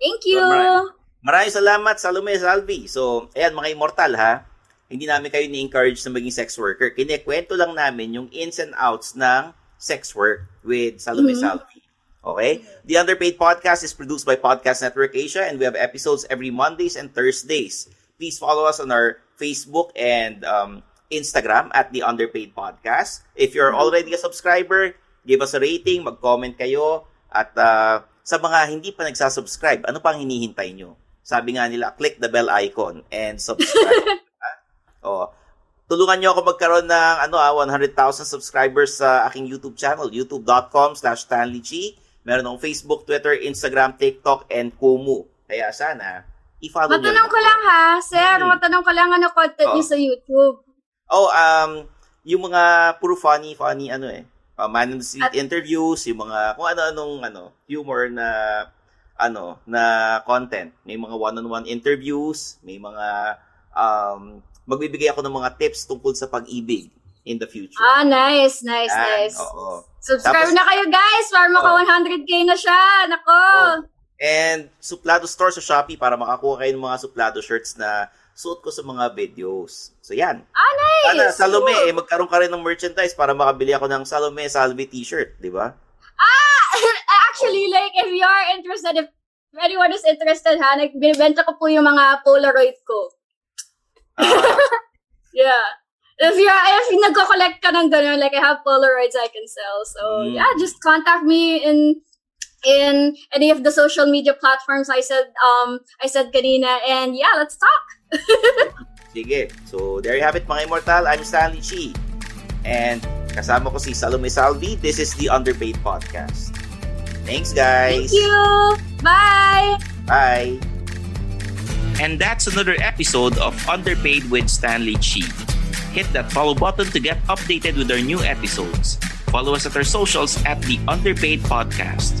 Thank you. So, maraming, maraming salamat, Salome Salvi. So, ayan, mga immortal ha. Hindi namin kayo ni-encourage na maging sex worker. Kinikwento lang namin yung ins and outs ng sex work with Salome Mhm. Salvi. Okay? The Underpaid Podcast is produced by Podcast Network Asia and we have episodes every Mondays and Thursdays. Please follow us on our Facebook and um, Instagram at The Underpaid Podcast. If you're already a subscriber, give us a rating, mag-comment kayo, at uh, sa mga hindi pa nagsasubscribe, ano pang hinihintay nyo? Sabi nga nila, click the bell icon and subscribe. oh, tulungan nyo ako magkaroon ng ano ah, 100,000 subscribers sa aking YouTube channel, youtube.com slash stanleychi. Meron akong Facebook, Twitter, Instagram, TikTok, and Kumu. Kaya sana, i-follow nyo. Matanong ko lang ha, sir. Matanong ko lang ano content niyo Oh. sa YouTube. Oh, um, yung mga puro funny, funny ano eh. Uh, man on the street interviews, yung mga kung ano-anong ano, humor na ano, na content. May mga one-on-one interviews, may mga um, magbibigay ako ng mga tips tungkol sa pag-ibig in the future. Ah, nice, nice, Yan, nice. Oo. Subscribe Tapos- na kayo guys para maka 100k na siya. Nako. And suplado store sa Shopee para makakuha kayo ng mga suplado shirts na suot ko sa mga videos. So yan. Ah, Sana, nice. Salome, Cool. eh, magkaroon ka rin ng merchandise para makabili ako ng Salome Salvi t-shirt, di ba? Ah, actually, like, if you are interested, if anyone is interested, ha, nagbibenta ko po yung mga Polaroid ko. yeah. If you're, if nagko-collect ka ng ganun, like, I have Polaroids I can sell. So, Mm. yeah, just contact me in in any of the social media platforms I said um I said kanina and yeah let's talk Sige. So, there you have it, mga immortal. I'm Stanley Chi. And Kasama ko si Salome Salvi. This is the Underpaid Podcast. Thanks, guys. Thank you. Bye. Bye. And that's another episode of Underpaid with Stanley Chi. Hit that follow button to get updated with our new episodes. Follow us at our socials at the Underpaid Podcast.